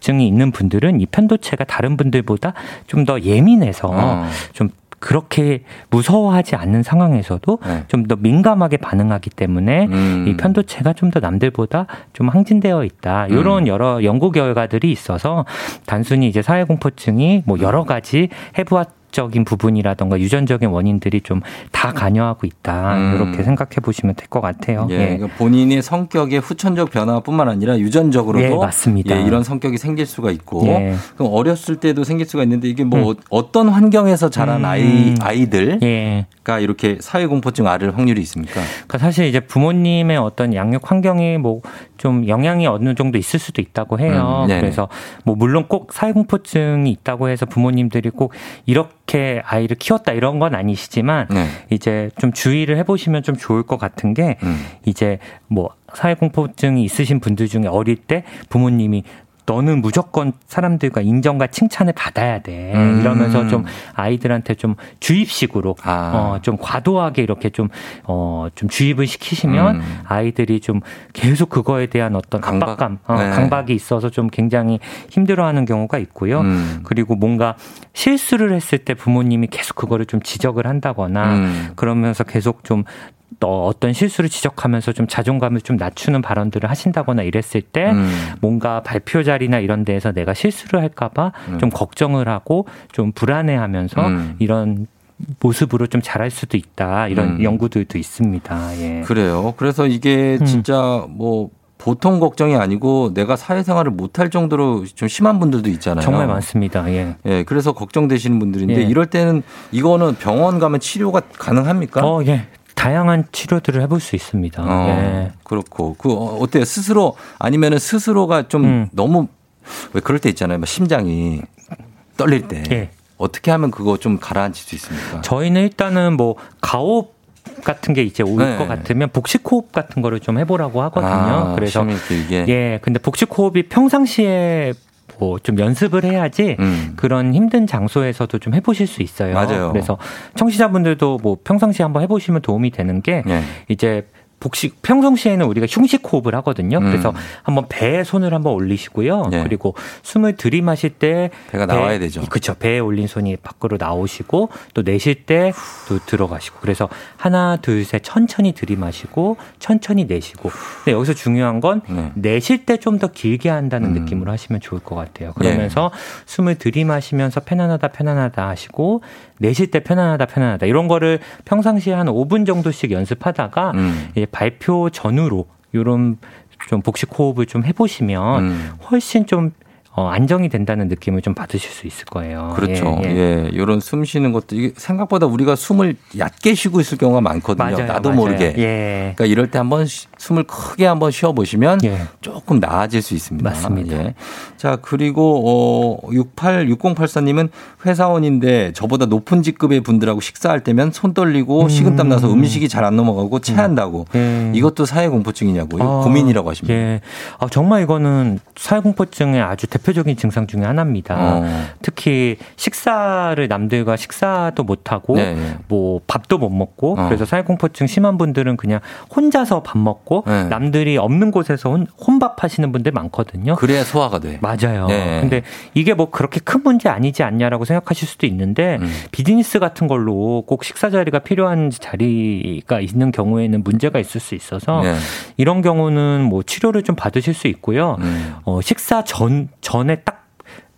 증이 있는 분들은 이 편도체가 다른 분들보다 좀 더 예민해서 어. 좀 그렇게 무서워하지 않는 상황에서도 네. 좀더 민감하게 반응하기 때문에 음. 이 편도체가 좀 더 남들보다 좀 항진되어 있다. 음. 이런 여러 연구 결과들이 있어서 단순히 이제 사회 공포증이 뭐 여러 가지 해부학 적인 부분이라던가 유전적인 원인들이 좀 다 관여하고 있다. 음. 이렇게 생각해 보시면 될 것 같아요. 예, 예. 그러니까 본인의 성격의 후천적 변화뿐만 아니라 유전적으로도 예, 맞습니다. 예, 이런 성격이 생길 수가 있고 예. 그럼 어렸을 때도 생길 수가 있는데 이게 뭐 어떤 환경에서 자란 음. 아이 아이들 가 예. 이렇게 사회 공포증 앓을 확률이 있습니까? 그러니까 사실 이제 부모님의 어떤 양육 환경이 뭐 좀 영향이 어느 정도 있을 수도 있다고 해요. 음. 그래서 뭐 물론 꼭 사회 공포증이 있다고 해서 부모님들이 꼭 이렇게 아이를 키웠다 이런 건 아니시지만 네. 이제 좀 주의를 해보시면 좀 좋을 것 같은 게 음. 이제 뭐 사회공포증이 있으신 분들 중에 어릴 때 부모님이 너는 무조건 사람들과 인정과 칭찬을 받아야 돼. 음. 이러면서 좀 아이들한테 좀 주입식으로 아. 어, 좀 과도하게 이렇게 좀, 어, 좀 주입을 시키시면 음. 아이들이 좀 계속 그거에 대한 어떤 강박? 압박감, 어, 네. 강박이 있어서 좀 굉장히 힘들어하는 경우가 있고요. 음. 그리고 뭔가 실수를 했을 때 부모님이 계속 그거를 좀 지적을 한다거나 음. 그러면서 계속 좀 어, 어떤 실수를 지적하면서 좀 자존감을 좀 낮추는 발언들을 하신다거나 이랬을 때 음. 뭔가 발표 자리나 이런 데에서 내가 실수를 할까봐 좀 걱정을 하고 좀 불안해하면서 음. 이런 모습으로 좀 자랄 수도 있다 이런 음. 연구들도 있습니다. 예. 그래요. 그래서 이게 음. 진짜 뭐 보통 걱정이 아니고 내가 사회생활을 못할 정도로 좀 심한 분들도 있잖아요. 정말 많습니다. 예. 예, 그래서 걱정되시는 분들인데 예. 이럴 때는 이거는 병원 가면 치료가 가능합니까? 어, 예. 다양한 치료들을 해볼 수 있습니다. 어, 예. 그렇고 그 어, 어때요? 스스로 아니면은 스스로가 좀 음. 너무 왜 그럴 때 있잖아요. 막 심장이 떨릴 때 예. 어떻게 하면 그거 좀 가라앉힐 수 있습니까? 저희는 일단은 뭐 가옵 같은 게 이제 올 네. 것 같으면 복식 호흡 같은 거를 좀 해보라고 하거든요. 아, 그래서. 예, 근데 복식 호흡이 평상시에 뭐 좀 연습을 해야지 음. 그런 힘든 장소에서도 좀 해보실 수 있어요. 맞아요. 그래서 청취자분들도 뭐 평상시에 한번 해보시면 도움이 되는 게 예. 이제 복식 평상시에는 우리가 흉식 호흡을 하거든요. 음. 그래서 한번 배에 손을 한번 올리시고요. 예. 그리고 숨을 들이마실 때 배가 나와야 되죠. 그렇죠. 배에 올린 손이 밖으로 나오시고 또 내쉴 때또 들어가시고 그래서 하나 둘 셋 천천히 들이마시고 천천히 내쉬고. 근데 여기서 중요한 건 네. 내쉴 때좀 더 길게 한다는 음. 느낌으로 하시면 좋을 것 같아요. 예. 그러면서 숨을 들이마시면서 편안하다 편안하다 하시고 내쉴 때 편안하다 편안하다 이런 거를 평상시에 한 5분 정도씩 연습하다가 음. 이제 발표 전후로 요런 좀 복식 호흡을 좀 해보시면 음. 훨씬 좀 어, 안정이 된다는 느낌을 좀 받으실 수 있을 거예요. 그렇죠. 예, 예, 예. 이런 숨 쉬는 것도 이게 생각보다 우리가 숨을 얕게 쉬고 있을 경우가 많거든요. 맞아요, 나도 맞아요. 모르게. 예. 그러니까 이럴 때 한번 쉬- 숨을 크게 한번 쉬어 보시면 예. 조금 나아질 수 있습니다. 맞습니다. 예. 자, 그리고 어 68 6084 님은 회사원인데 저보다 높은 직급의 분들하고 식사할 때면 손 떨리고 식은땀 나서 음식이 잘 안 넘어가고 체한다고. 예. 이것도 사회 공포증이냐고. 아, 고민이라고 하십니다. 예. 아, 정말 이거는 사회 공포증의 아주 대표 적인 증상 중에 하나입니다. 어. 특히 식사를 남들과 식사도 못 하고 네, 네. 뭐 밥도 못 먹고 어. 그래서 사회공포증 심한 분들은 그냥 혼자서 밥 먹고 네. 남들이 없는 곳에서 혼, 혼밥 하시는 분들 많거든요. 그래야 소화가 돼. 맞아요. 네. 근데 이게 뭐 그렇게 큰 문제 아니지 않냐라고 생각하실 수도 있는데 음. 비즈니스 같은 걸로 꼭 식사 자리가 필요한 자리가 있는 경우에는 문제가 있을 수 있어서 네. 이런 경우는 뭐 치료를 좀 받으실 수 있고요. 음. 어, 식사 전 전에 딱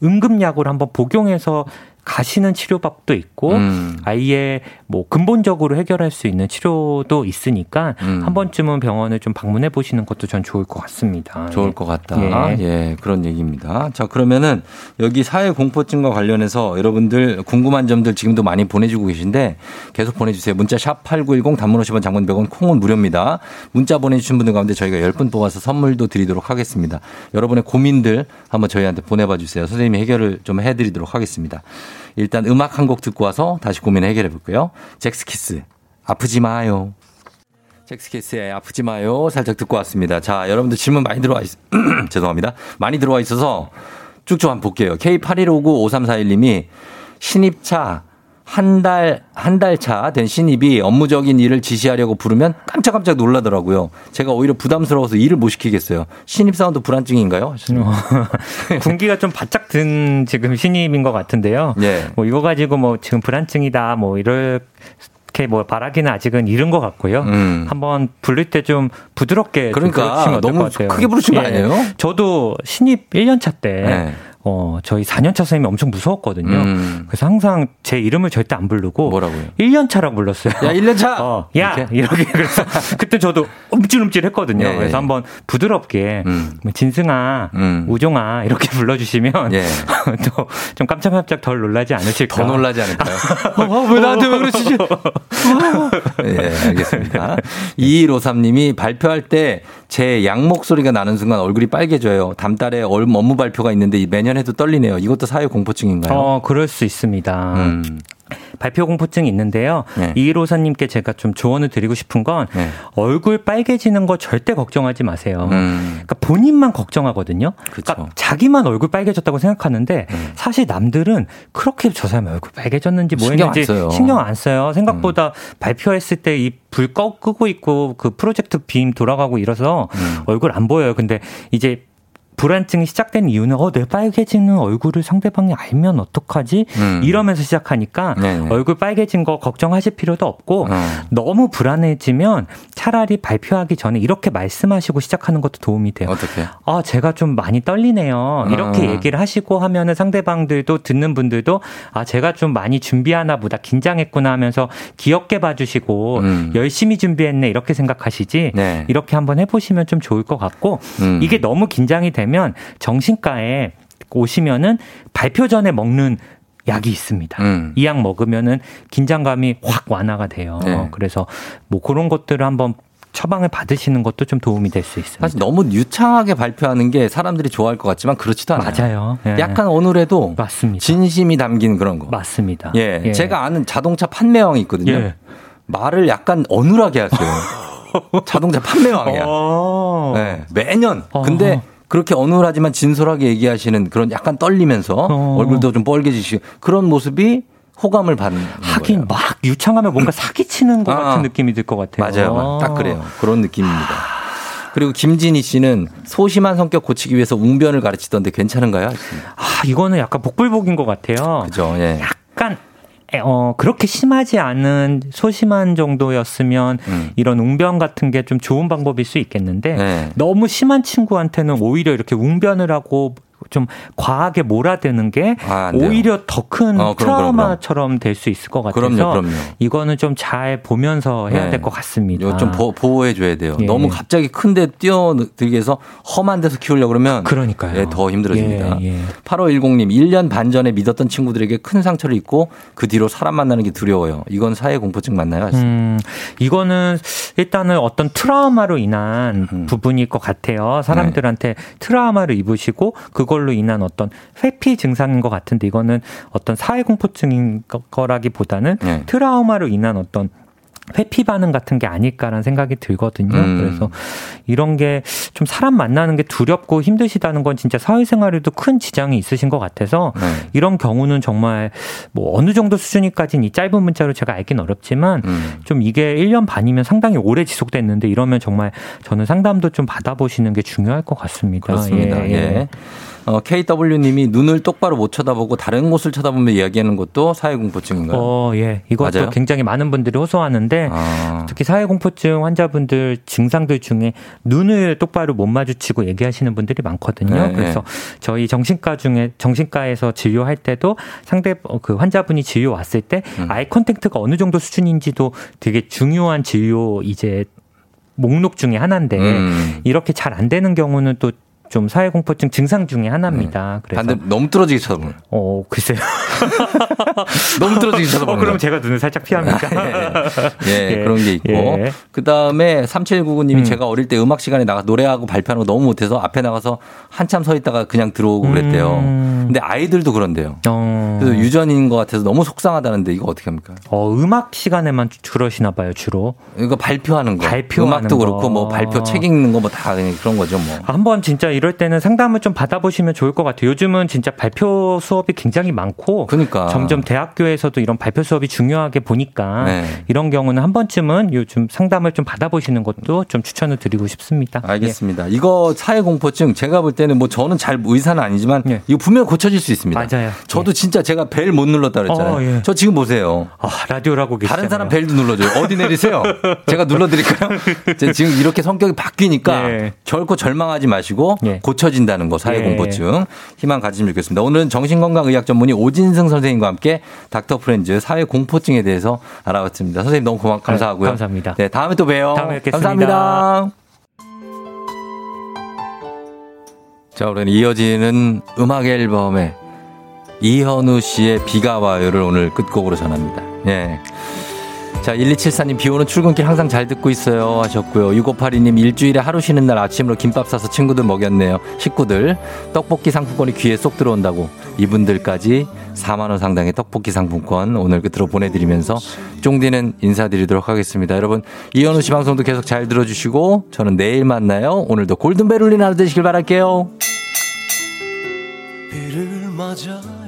응급약을 한번 복용해서 가시는 치료법도 있고 음. 아예 뭐 근본적으로 해결할 수 있는 치료도 있으니까 음. 한 번쯤은 병원을 좀 방문해 보시는 것도 전 좋을 것 같습니다. 좋을 예. 것 같다. 예. 예. 그런 얘기입니다. 자, 그러면은 여기 사회 공포증과 관련해서 여러분들 궁금한 점들 지금도 많이 보내주고 계신데 계속 보내주세요. 문자 샵 8910 단문 50원 장문 100원 콩은 무료입니다. 문자 보내주신 분들 가운데 저희가 10분 뽑아서 선물도 드리도록 하겠습니다. 여러분의 고민들 한번 저희한테 보내봐 주세요. 선생님이 해결을 좀 해드리도록 하겠습니다. 일단 음악 한 곡 듣고 와서 다시 고민 해결해 볼게요. 잭스키스 아프지 마요. 잭스키스의 아프지 마요. 살짝 듣고 왔습니다. 자, 여러분들 질문 많이 들어와 있, 죄송합니다. 많이 들어와 있어서 쭉쭉 한번 볼게요. K81595341님이 신입차 한 달, 한 달 차 된 신입이 업무적인 일을 지시하려고 부르면 깜짝깜짝 놀라더라고요. 제가 오히려 부담스러워서 일을 못 시키겠어요. 신입사원도 불안증인가요? 군기가 좀 바짝 든 지금 신입인 것 같은데요. 예. 뭐 이거 가지고 뭐 지금 불안증이다 뭐 이렇게 뭐 바라기는 아직은 이른 것 같고요. 음. 한번 부를 때 좀 부드럽게 좀 그러니까 부르시면 어떨 너무 것 같아요. 크게 부르신 거 아니에요? 저도 신입 1년차 때 네. 어, 저희 4년차 선생님이 엄청 무서웠거든요. 음. 그래서 항상 제 이름을 절대 안 부르고 뭐라고요? 1년차라고 불렀어요. 야, 1년차! 어, 야! 이렇게. 그래서 그때 저도 움찔움찔 했거든요. 예, 예. 그래서 한번 부드럽게 음. 뭐 진승아, 음. 우종아 이렇게 불러 주시면 예. 또좀 깜짝깜짝 덜 놀라지 않으실까. 더 놀라지 않을까요? 어, 왜 나한테 왜 그러시지? 예, 알겠습니다. 2153 님이 발표할 때 제 양 목소리가 나는 순간 얼굴이 빨개져요. 다음 달에 얼- 업무 발표가 있는데 매년 해도 떨리네요. 이것도 사회 공포증인가요? 어, 그럴 수 있습니다. 음. 발표 공포증이 있는데요. 네. 이일호사님께 제가 좀 조언을 드리고 싶은 건 네. 얼굴 빨개지는 거 절대 걱정하지 마세요. 음. 그러니까 본인만 걱정하거든요. 그쵸. 그러니까 자기만 얼굴 빨개졌다고 생각하는데 음. 사실 남들은 그렇게 저 사람 얼굴 빨개졌는지 뭐 신경 안 했는지. 음. 신경 안 써요. 생각보다 발표했을 때 이불꺼 끄고 있고 그 프로젝트 빔 돌아가고 이래서 음. 얼굴 안 보여요. 근데 이제 불안증이 시작된 이유는 어, 내 빨개지는 얼굴을 상대방이 알면 어떡하지? 음. 이러면서 시작하니까 네네. 얼굴 빨개진 거 걱정하실 필요도 없고 어. 너무 불안해지면 차라리 발표하기 전에 이렇게 말씀하시고 시작하는 것도 도움이 돼요. 어떻게? 아, 제가 좀 많이 떨리네요. 이렇게 어. 얘기를 하시고 하면은 상대방들도 듣는 분들도 아, 제가 좀 많이 준비하나 보다 긴장했구나 하면서 귀엽게 봐주시고 음. 열심히 준비했네 이렇게 생각하시지 네. 이렇게 한번 해보시면 좀 좋을 것 같고 음. 이게 너무 긴장이 되면 정신과에 오시면은 발표 전에 먹는 약이 있습니다. 음. 이약 먹으면은 긴장감이 확 완화가 돼요. 네. 그래서 뭐 그런 것들을 한번 처방을 받으시는 것도 좀 도움이 될 수 있습니다. 사실 너무 유창하게 발표하는 게 사람들이 좋아할 것 같지만 그렇지도 않아요. 맞아요. 예. 약간 어눌해도 맞습니다. 진심이 담긴 그런 거. 맞습니다. 예. 예. 제가 아는 자동차 판매왕이 있거든요. 예. 말을 약간 어눌하게 하세요. 자동차 판매왕이야. 어. 네, 매년. 근데 그렇게 어눌하지만 진솔하게 얘기하시는 그런 약간 떨리면서 어. 얼굴도 좀 뻘개지시고 그런 모습이 호감을 받는 하긴 막 유창하면 뭔가 사기치는 것 아. 같은 느낌이 들 것 같아요. 맞아요. 딱 그래요. 그런 느낌입니다. 그리고 김진희 씨는 소심한 성격 고치기 위해서 웅변을 가르치던데 괜찮은가요? 아, 이거는 약간 복불복인 것 같아요. 그죠. 예. 약간 어 그렇게 심하지 않은 소심한 정도였으면 음. 이런 웅변 같은 게 좀 좋은 방법일 수 있겠는데 네. 너무 심한 친구한테는 오히려 이렇게 웅변을 하고 좀 과하게 몰아드는 게 아. 오히려 더큰 어, 트라우마처럼 될 수 있을 것 같아서 그럼요, 그럼요. 이거는 좀 잘 보면서 해야 네. 될것 같습니다. 좀 보, 호해 줘야 돼요. 예. 너무 갑자기 큰데 뛰어들게 해서 험한 데서 키우려고 그러면 그러니까요. 예, 더 힘들어집니다. 예, 예. 8510님, 1년 반 전에 믿었던 친구들에게 큰 상처를 입고 그 뒤로 사람 만나는 게 두려워요. 이건 사회 공포증 맞나요? 음, 이거는 일단은 어떤 트라우마로 인한 음. 부분일 것 같아요. 사람들한테 트라우마를 입으시고 그걸 로 인한 어떤 회피 증상인 것 같은데 이거는 어떤 사회 공포증인 거- 거라기보다는 네. 트라우마로 인한 어떤 회피 반응 같은 게 아닐까라는 생각이 들거든요. 음. 그래서 이런 게 좀 사람 만나는 게 두렵고 힘드시다는 건 진짜 사회생활에도 큰 지장이 있으신 것 같아서 네. 이런 경우는 정말 뭐 어느 정도 수준이까지는 이 짧은 문자로 제가 알긴 어렵지만 음. 좀 이게 1년 반이면 상당히 오래 지속됐는데 이러면 정말 저는 상담도 좀 받아보시는 게 중요할 것 같습니다. 그렇습니다. 예, 예. 예. 어, KW님이 눈을 똑바로 못 쳐다보고 다른 곳을 쳐다보며 이야기하는 것도 사회공포증인가요? 어, 예. 이것도 맞아요? 굉장히 많은 분들이 호소하는데 아, 특히 사회공포증 환자분들 증상들 중에 눈을 똑바로 못 마주치고 얘기하시는 분들이 많거든요. 네, 그래서 저희 정신과 중에 정신과에서 진료할 때도 상대 어, 그 환자분이 진료 왔을 때 음. eye contact가 어느 정도 수준인지도 되게 중요한 진료 이제 목록 중에 하나인데 음. 이렇게 잘 안 되는 경우는 또 좀 사회 공포증 증상 중에 하나입니다. 그래서 반대 너무 뚫어지게 쳐다보는. 어 글쎄요. 너무 뚫어지게 쳐다보는. 어, 그럼 제가 눈을 살짝 피합니까? 예, 예, 그런 게 있고. 예. 그 다음에 3799님이 음. 제가 어릴 때 음악 시간에 나가 노래하고 발표하는 거 너무 못해서 앞에 나가서 한참 서 있다가 그냥 들어오고 그랬대요. 음. 근데 아이들도 그런데요. 어. 그래서 유전인 것 같아서 너무 속상하다는데 이거 어떻게 합니까? 어, 음악 시간에만 주- 그러시나 봐요, 주로. 이거 발표하는 거. 발표하는 음악도 거. 그렇고 뭐 발표 책 읽는 거 뭐 다 그런 거죠 뭐. 한번 진짜 이럴 때는 상담을 좀 받아보시면 좋을 것 같아요. 요즘은 진짜 발표 수업이 굉장히 많고 그러니까. 점점 대학교에서도 이런 발표 수업이 중요하게 보니까 네. 이런 경우는 한 번쯤은 요즘 상담을 좀 받아보시는 것도 좀 추천을 드리고 싶습니다. 알겠습니다. 이거 사회 공포증 제가 볼 때는 뭐 저는 잘 의사는 아니지만 예. 이거 분명 히 고쳐질 수 있습니다. 맞아요. 저도 진짜 제가 벨 못 눌렀다 그랬잖아요. 어, 예. 저 지금 보세요. 아, 라디오라고 계시잖아요. 다른 사람 벨도 눌러줘요. 어디 내리세요? 제가 눌러드릴까요? 지금 이렇게 성격이 바뀌니까 예. 결코 절망하지 마시고 예. 고쳐진다는 거 사회 공포증 희망 가지면 좋겠습니다. 오늘은 정신건강의학 전문의 오진승 선생님과 함께 닥터 프렌즈 사회 공포증에 대해서 알아봤습니다. 선생님 너무 고맙 감사하고요. 네, 감사합니다. 네, 다음에 또 봬요. 다음에 뵙겠습니다. 감사합니다. 자, 우리는 이어지는 음악 앨범의 이현우 씨의 비가 와요를 오늘 끝곡으로 전합니다. 예. 자, 1274님 비 오는 출근길 항상 잘 듣고 있어요 하셨고요. 6582님 일주일에 하루 쉬는 날 아침으로 김밥 싸서 친구들 먹였네요. 식구들 떡볶이 상품권이 귀에 쏙 들어온다고 이분들까지 4만 원 상당의 떡볶이 상품권 오늘 끝으로 보내드리면서 쫑디는 인사드리도록 하겠습니다. 여러분 이현우 씨 방송도 계속 잘 들어주시고 저는 내일 만나요. 오늘도 골든벨 울리는 하루 되시길 바랄게요. 비를 맞아요